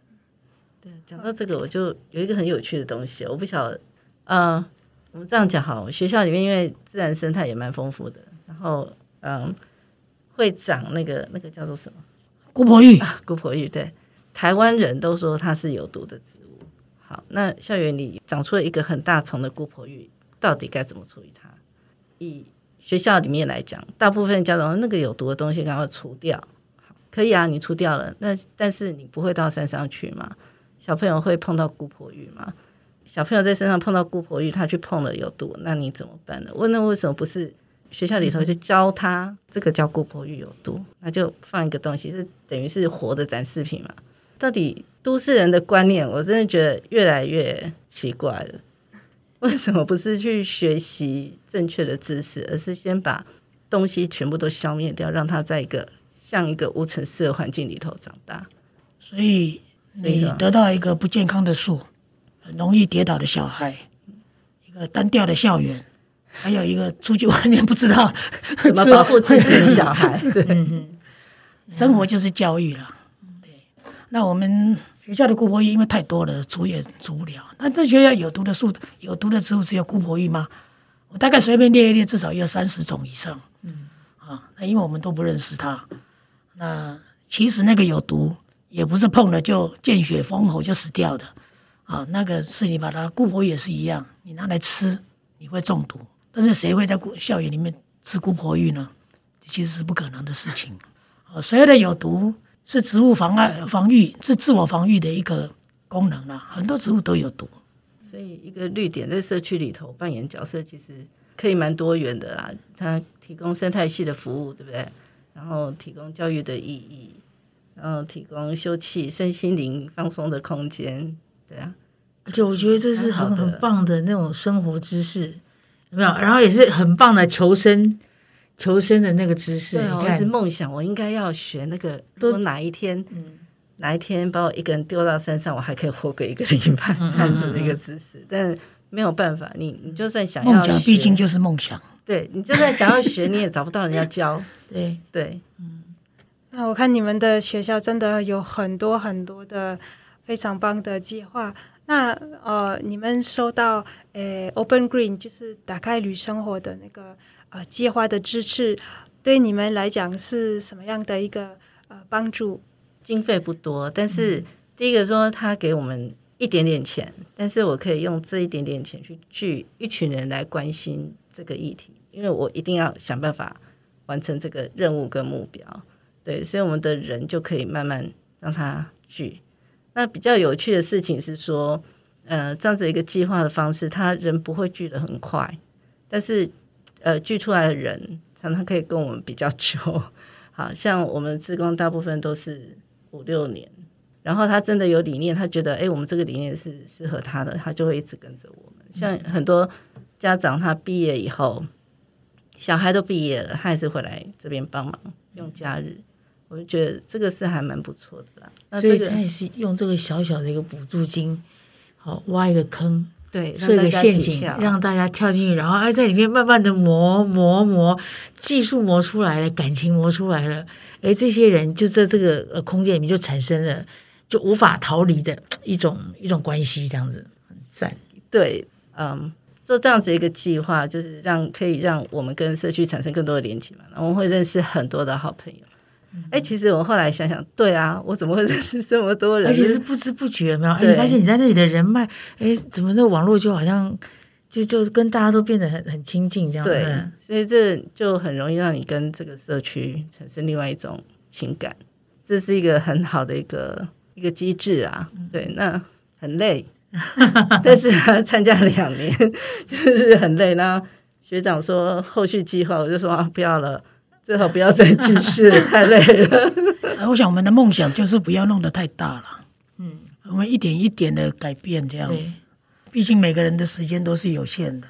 对讲到这个，我就有一个很有趣的东西，我不晓得，嗯、呃，我们这样讲好，学校里面因为自然生态也蛮丰富的，然后嗯、呃，会长那个那个叫做什么姑婆芋啊，姑婆芋，对，台湾人都说它是有毒的植物。好，那校园里长出了一个很大丛的姑婆芋，到底该怎么处理它？以学校里面来讲，大部分家长那个有毒的东西赶快除掉，好，可以啊，你除掉了，那但是你不会到山上去吗？小朋友会碰到姑婆玉吗？小朋友在身上碰到姑婆玉，他去碰了有毒，那你怎么办呢？问那为什么不是学校里头就教他这个叫姑婆玉有毒，那就放一个东西，是等于是活的展示品嘛？到底都市人的观念，我真的觉得越来越奇怪了。为什么不是去学习正确的知识，而是先把东西全部都消灭掉，让他在一个像一个无尘室的环境里头长大？所以。你得到一个不健康的树，很容易跌倒的小孩，一个单调的校园，还有一个出去外面不知道怎么 保护自己的小孩。对，生活就是教育了。对，那我们学校的姑婆芋因为太多了，除也除不了。那这学校有毒的树、有毒的植物只有姑婆芋吗？我大概随便列一列，至少有三十种以上。嗯，啊，那因为我们都不认识它。那其实那个有毒。也不是碰了就见血封喉就死掉的，啊，那个是你把它姑婆也是一样，你拿来吃你会中毒，但是谁会在校园里面吃姑婆玉呢？其实是不可能的事情。啊，所有的有毒是植物防碍防御，是自我防御的一个功能啦。很多植物都有毒，所以一个绿点在社区里头扮演角色，其实可以蛮多元的啦。它提供生态系的服务，对不对？然后提供教育的意义。然后提供休憩、身心灵放松的空间，对啊，而且我觉得这是很很棒的那种生活知识，有没有？然后也是很棒的求生、求生的那个知识。对，我一直梦想，我应该要学那个，都哪一天，嗯，哪一天把我一个人丢到山上，我还可以活个一个礼拜，这样子的一个知识。但没有办法，你你就算想要学，梦想毕竟就是梦想。对，你就算想要学，你也找不到人家教。对对，嗯。那我看你们的学校真的有很多很多的非常棒的计划。那呃，你们收到呃 Open Green 就是打开旅生活的那个呃计划的支持，对你们来讲是什么样的一个呃帮助？经费不多，但是第一个说他给我们一点点钱，但是我可以用这一点点钱去聚一群人来关心这个议题，因为我一定要想办法完成这个任务跟目标。对，所以我们的人就可以慢慢让他聚。那比较有趣的事情是说，呃，这样子一个计划的方式，他人不会聚得很快，但是呃，聚出来的人常常可以跟我们比较久。好像我们志工大部分都是五六年，然后他真的有理念，他觉得哎，我们这个理念是适合他的，他就会一直跟着我们。像很多家长，他毕业以后，小孩都毕业了，他还是回来这边帮忙用假日。我就觉得这个是还蛮不错的啦，那这个、所以他也是用这个小小的一个补助金，好挖一个坑，对，设一个陷阱，让大家跳进去，然后哎，在里面慢慢的磨磨磨，技术磨出来了，感情磨出来了，哎，这些人就在这个呃空间里面就产生了就无法逃离的一种一种关系，这样子很赞。对，嗯，做这样子一个计划，就是让可以让我们跟社区产生更多的连接嘛，我们会认识很多的好朋友。哎，其实我后来想想，对啊，我怎么会认识这么多人？而且是不知不觉，没有？哎，你发现你在那里的人脉，哎，怎么那个网络就好像就就跟大家都变得很很亲近这样？对，所以这就很容易让你跟这个社区产生另外一种情感，这是一个很好的一个一个机制啊。对，那很累，但是他参加两年 就是很累。那学长说后续计划，我就说啊，不要了。最好不要再继续，太累了。我想我们的梦想就是不要弄得太大了。嗯，我们一点一点的改变这样子。毕竟每个人的时间都是有限的。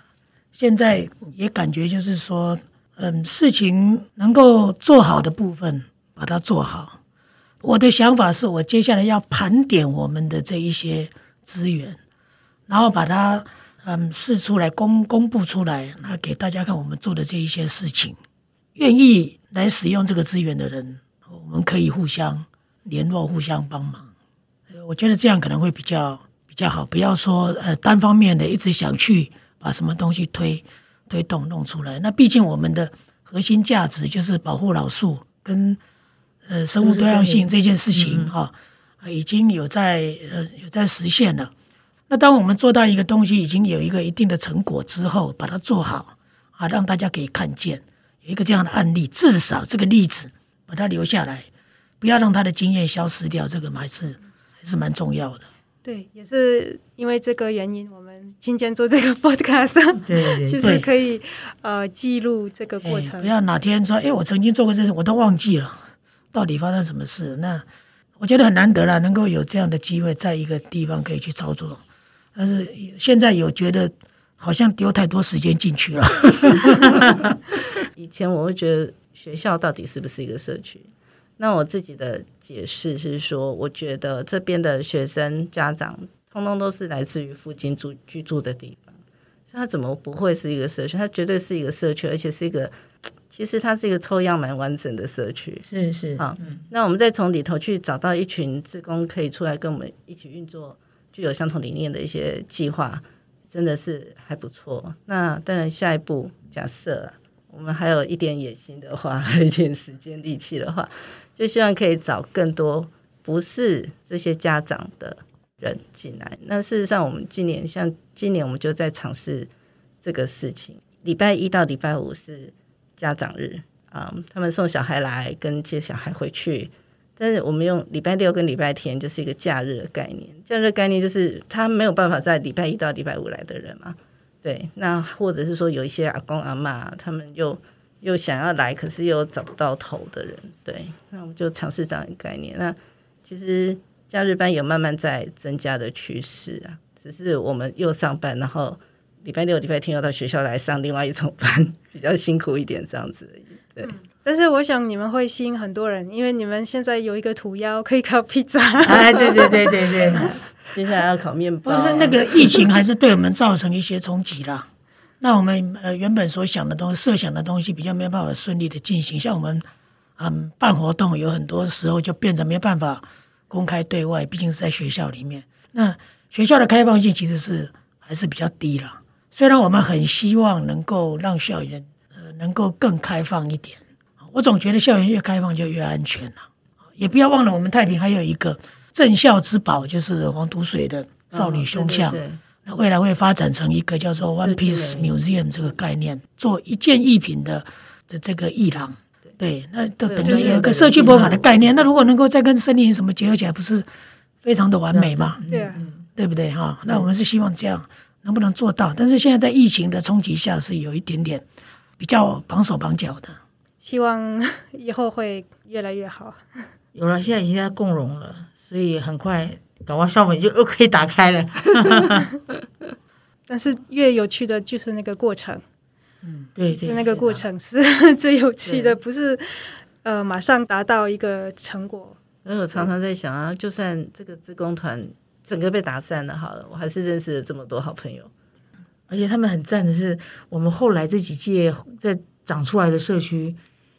现在也感觉就是说，嗯，事情能够做好的部分把它做好。我的想法是我接下来要盘点我们的这一些资源，然后把它嗯试出来公公布出来，那给大家看我们做的这一些事情。愿意来使用这个资源的人，我们可以互相联络、互相帮忙。我觉得这样可能会比较比较好，不要说呃单方面的一直想去把什么东西推推动弄出来。那毕竟我们的核心价值就是保护老树跟呃生物多样性这件事情哈、嗯，已经有在呃有在实现了。那当我们做到一个东西已经有一个一定的成果之后，把它做好啊，让大家可以看见有。一个这样的案例，至少这个例子把它留下来，不要让他的经验消失掉，这个还是还是蛮重要的。对，也是因为这个原因，我们今天做这个 podcast，对，对，对，就是可以呃记录这个过程。不要哪天说，哎，我曾经做过这事，我都忘记了到底发生什么事。那我觉得很难得了，能够有这样的机会，在一个地方可以去操作。但是现在有觉得。好像丢太多时间进去了。以前我会觉得学校到底是不是一个社区？那我自己的解释是说，我觉得这边的学生家长通通都是来自于附近住居住的地方，所以他怎么不会是一个社区？他绝对是一个社区，而且是一个，其实它是一个抽样蛮完整的社区。是是啊，那我们再从里头去找到一群职工，可以出来跟我们一起运作具有相同理念的一些计划。真的是还不错。那当然，下一步假设我们还有一点野心的话，还有一点时间力气的话，就希望可以找更多不是这些家长的人进来。那事实上，我们今年像今年，我们就在尝试这个事情。礼拜一到礼拜五是家长日啊，他们送小孩来跟接小孩回去。但是我们用礼拜六跟礼拜天就是一个假日的概念，假日概念就是他没有办法在礼拜一到礼拜五来的人嘛，对，那或者是说有一些阿公阿嬷，他们又又想要来，可是又找不到头的人，对，那我们就尝试这样一个概念。那其实假日班有慢慢在增加的趋势啊，只是我们又上班，然后礼拜六、礼拜天要到学校来上另外一种班，比较辛苦一点这样子而已，对。但是我想你们会吸引很多人，因为你们现在有一个涂鸦可以烤披萨。哎，对对对对对，接下来要烤面包。不是那个疫情还是对我们造成一些冲击啦。那我们呃原本所想的东西、设想的东西比较没有办法顺利的进行。像我们嗯办活动，有很多时候就变成没办法公开对外，毕竟是在学校里面。那学校的开放性其实是还是比较低了。虽然我们很希望能够让校园呃能够更开放一点。我总觉得校园越开放就越安全了，也不要忘了我们太平还有一个镇校之宝，就是黄土水的少女胸像。那未来会发展成一个叫做 One Piece Museum 这个概念，做一件艺品的的这个艺廊。对，那都等于有个社区博物馆的概念。那如果能够再跟森林什么结合起来，不是非常的完美吗？对啊，对不对哈？那我们是希望这样能不能做到？但是现在在疫情的冲击下，是有一点点比较绑手绑脚的。希望以后会越来越好。有了，现在已经在共融了，所以很快搞完校门就又可以打开了。但是越有趣的就是那个过程，嗯，对，是那个过程是 最有趣的，不是呃马上达到一个成果。因为我常常在想啊，就算这个职工团整个被打散了。好了，我还是认识了这么多好朋友，而且他们很赞的是，我们后来这几届在长出来的社区，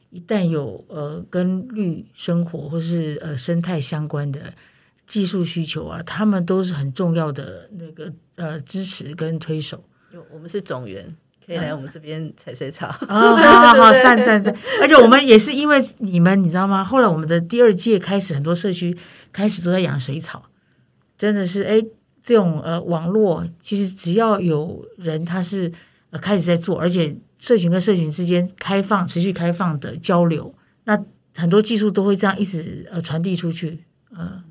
一旦有呃跟绿生活或是呃生态相关的技术需求啊，他们都是很重要的那个呃支持跟推手。就我们是总员。可以来我们这边采水草啊、哦！好好好，赞赞赞！而且我们也是因为你们，你知道吗？后来我们的第二届开始，很多社区开始都在养水草，真的是哎，这种呃网络，其实只要有人他是呃开始在做，而且社群跟社群之间开放、持续开放的交流，那很多技术都会这样一直呃传递出去。嗯、呃，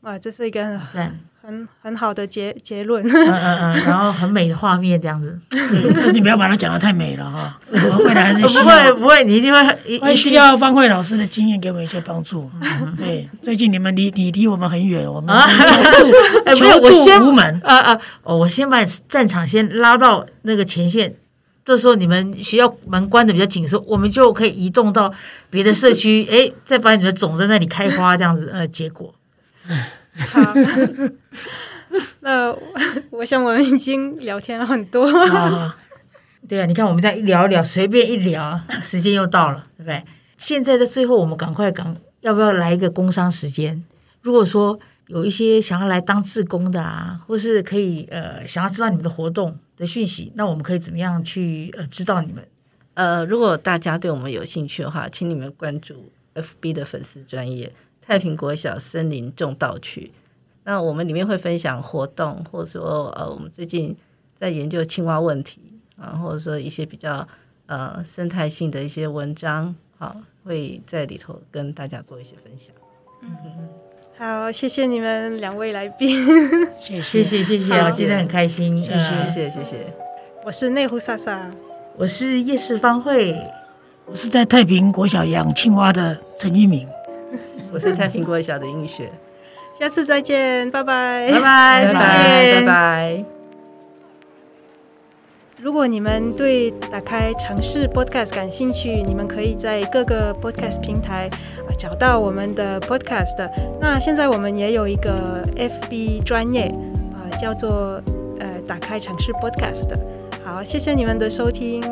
哇，这是一个很赞。很很好的结结论，嗯嗯嗯，然后很美的画面这样子，但是你不要把它讲的太美了哈，我们未来还是 需要不会不会，你一定会会需要方慧老师的经验给我们一些帮助。对，最近你们离你离我们很远，我们 求助求助无门。啊啊！哦，我先把战场先拉到那个前线，这时候你们学校门关的比较紧的时候，我们就可以移动到别的社区，哎，再把你的种在那里开花，这样子呃，结果。好，那我想我们已经聊天了很多。对啊，你看我们这样一聊一聊，随便一聊，时间又到了，对不对？现在的最后，我们赶快赶，要不要来一个工商时间？如果说有一些想要来当志工的啊，或是可以呃想要知道你们的活动的讯息，那我们可以怎么样去呃知道你们？呃，如果大家对我们有兴趣的话，请你们关注 FB 的粉丝专页。太平国小森林种稻区，那我们里面会分享活动，或者说呃，我们最近在研究青蛙问题啊，或者说一些比较呃生态性的一些文章，好，会在里头跟大家做一些分享。嗯，好，谢谢你们两位来宾，谢谢谢谢谢谢，我今天很开心，谢谢谢谢谢谢。我是内湖莎莎，我是夜市方慧，我是在太平国小养青蛙的陈一鸣。我是太平国小的英雪，下次再见，拜拜，拜拜，拜拜，拜拜。如果你们对打开尝试 Podcast 感兴趣，你们可以在各个 Podcast 平台啊找到我们的 Podcast。那现在我们也有一个 FB 专业啊，叫做呃打开尝试 Podcast。好，谢谢你们的收听。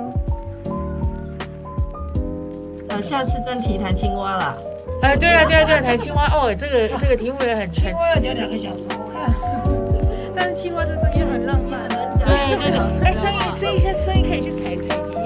呃，下次专题谈青蛙啦。啊，对啊，对啊，对啊，谈青蛙哦，这个这个题目也很青蛙要讲两个小时，我看，但是青蛙的声音很浪漫，对对对，哎，声音声音，声音可以去采采。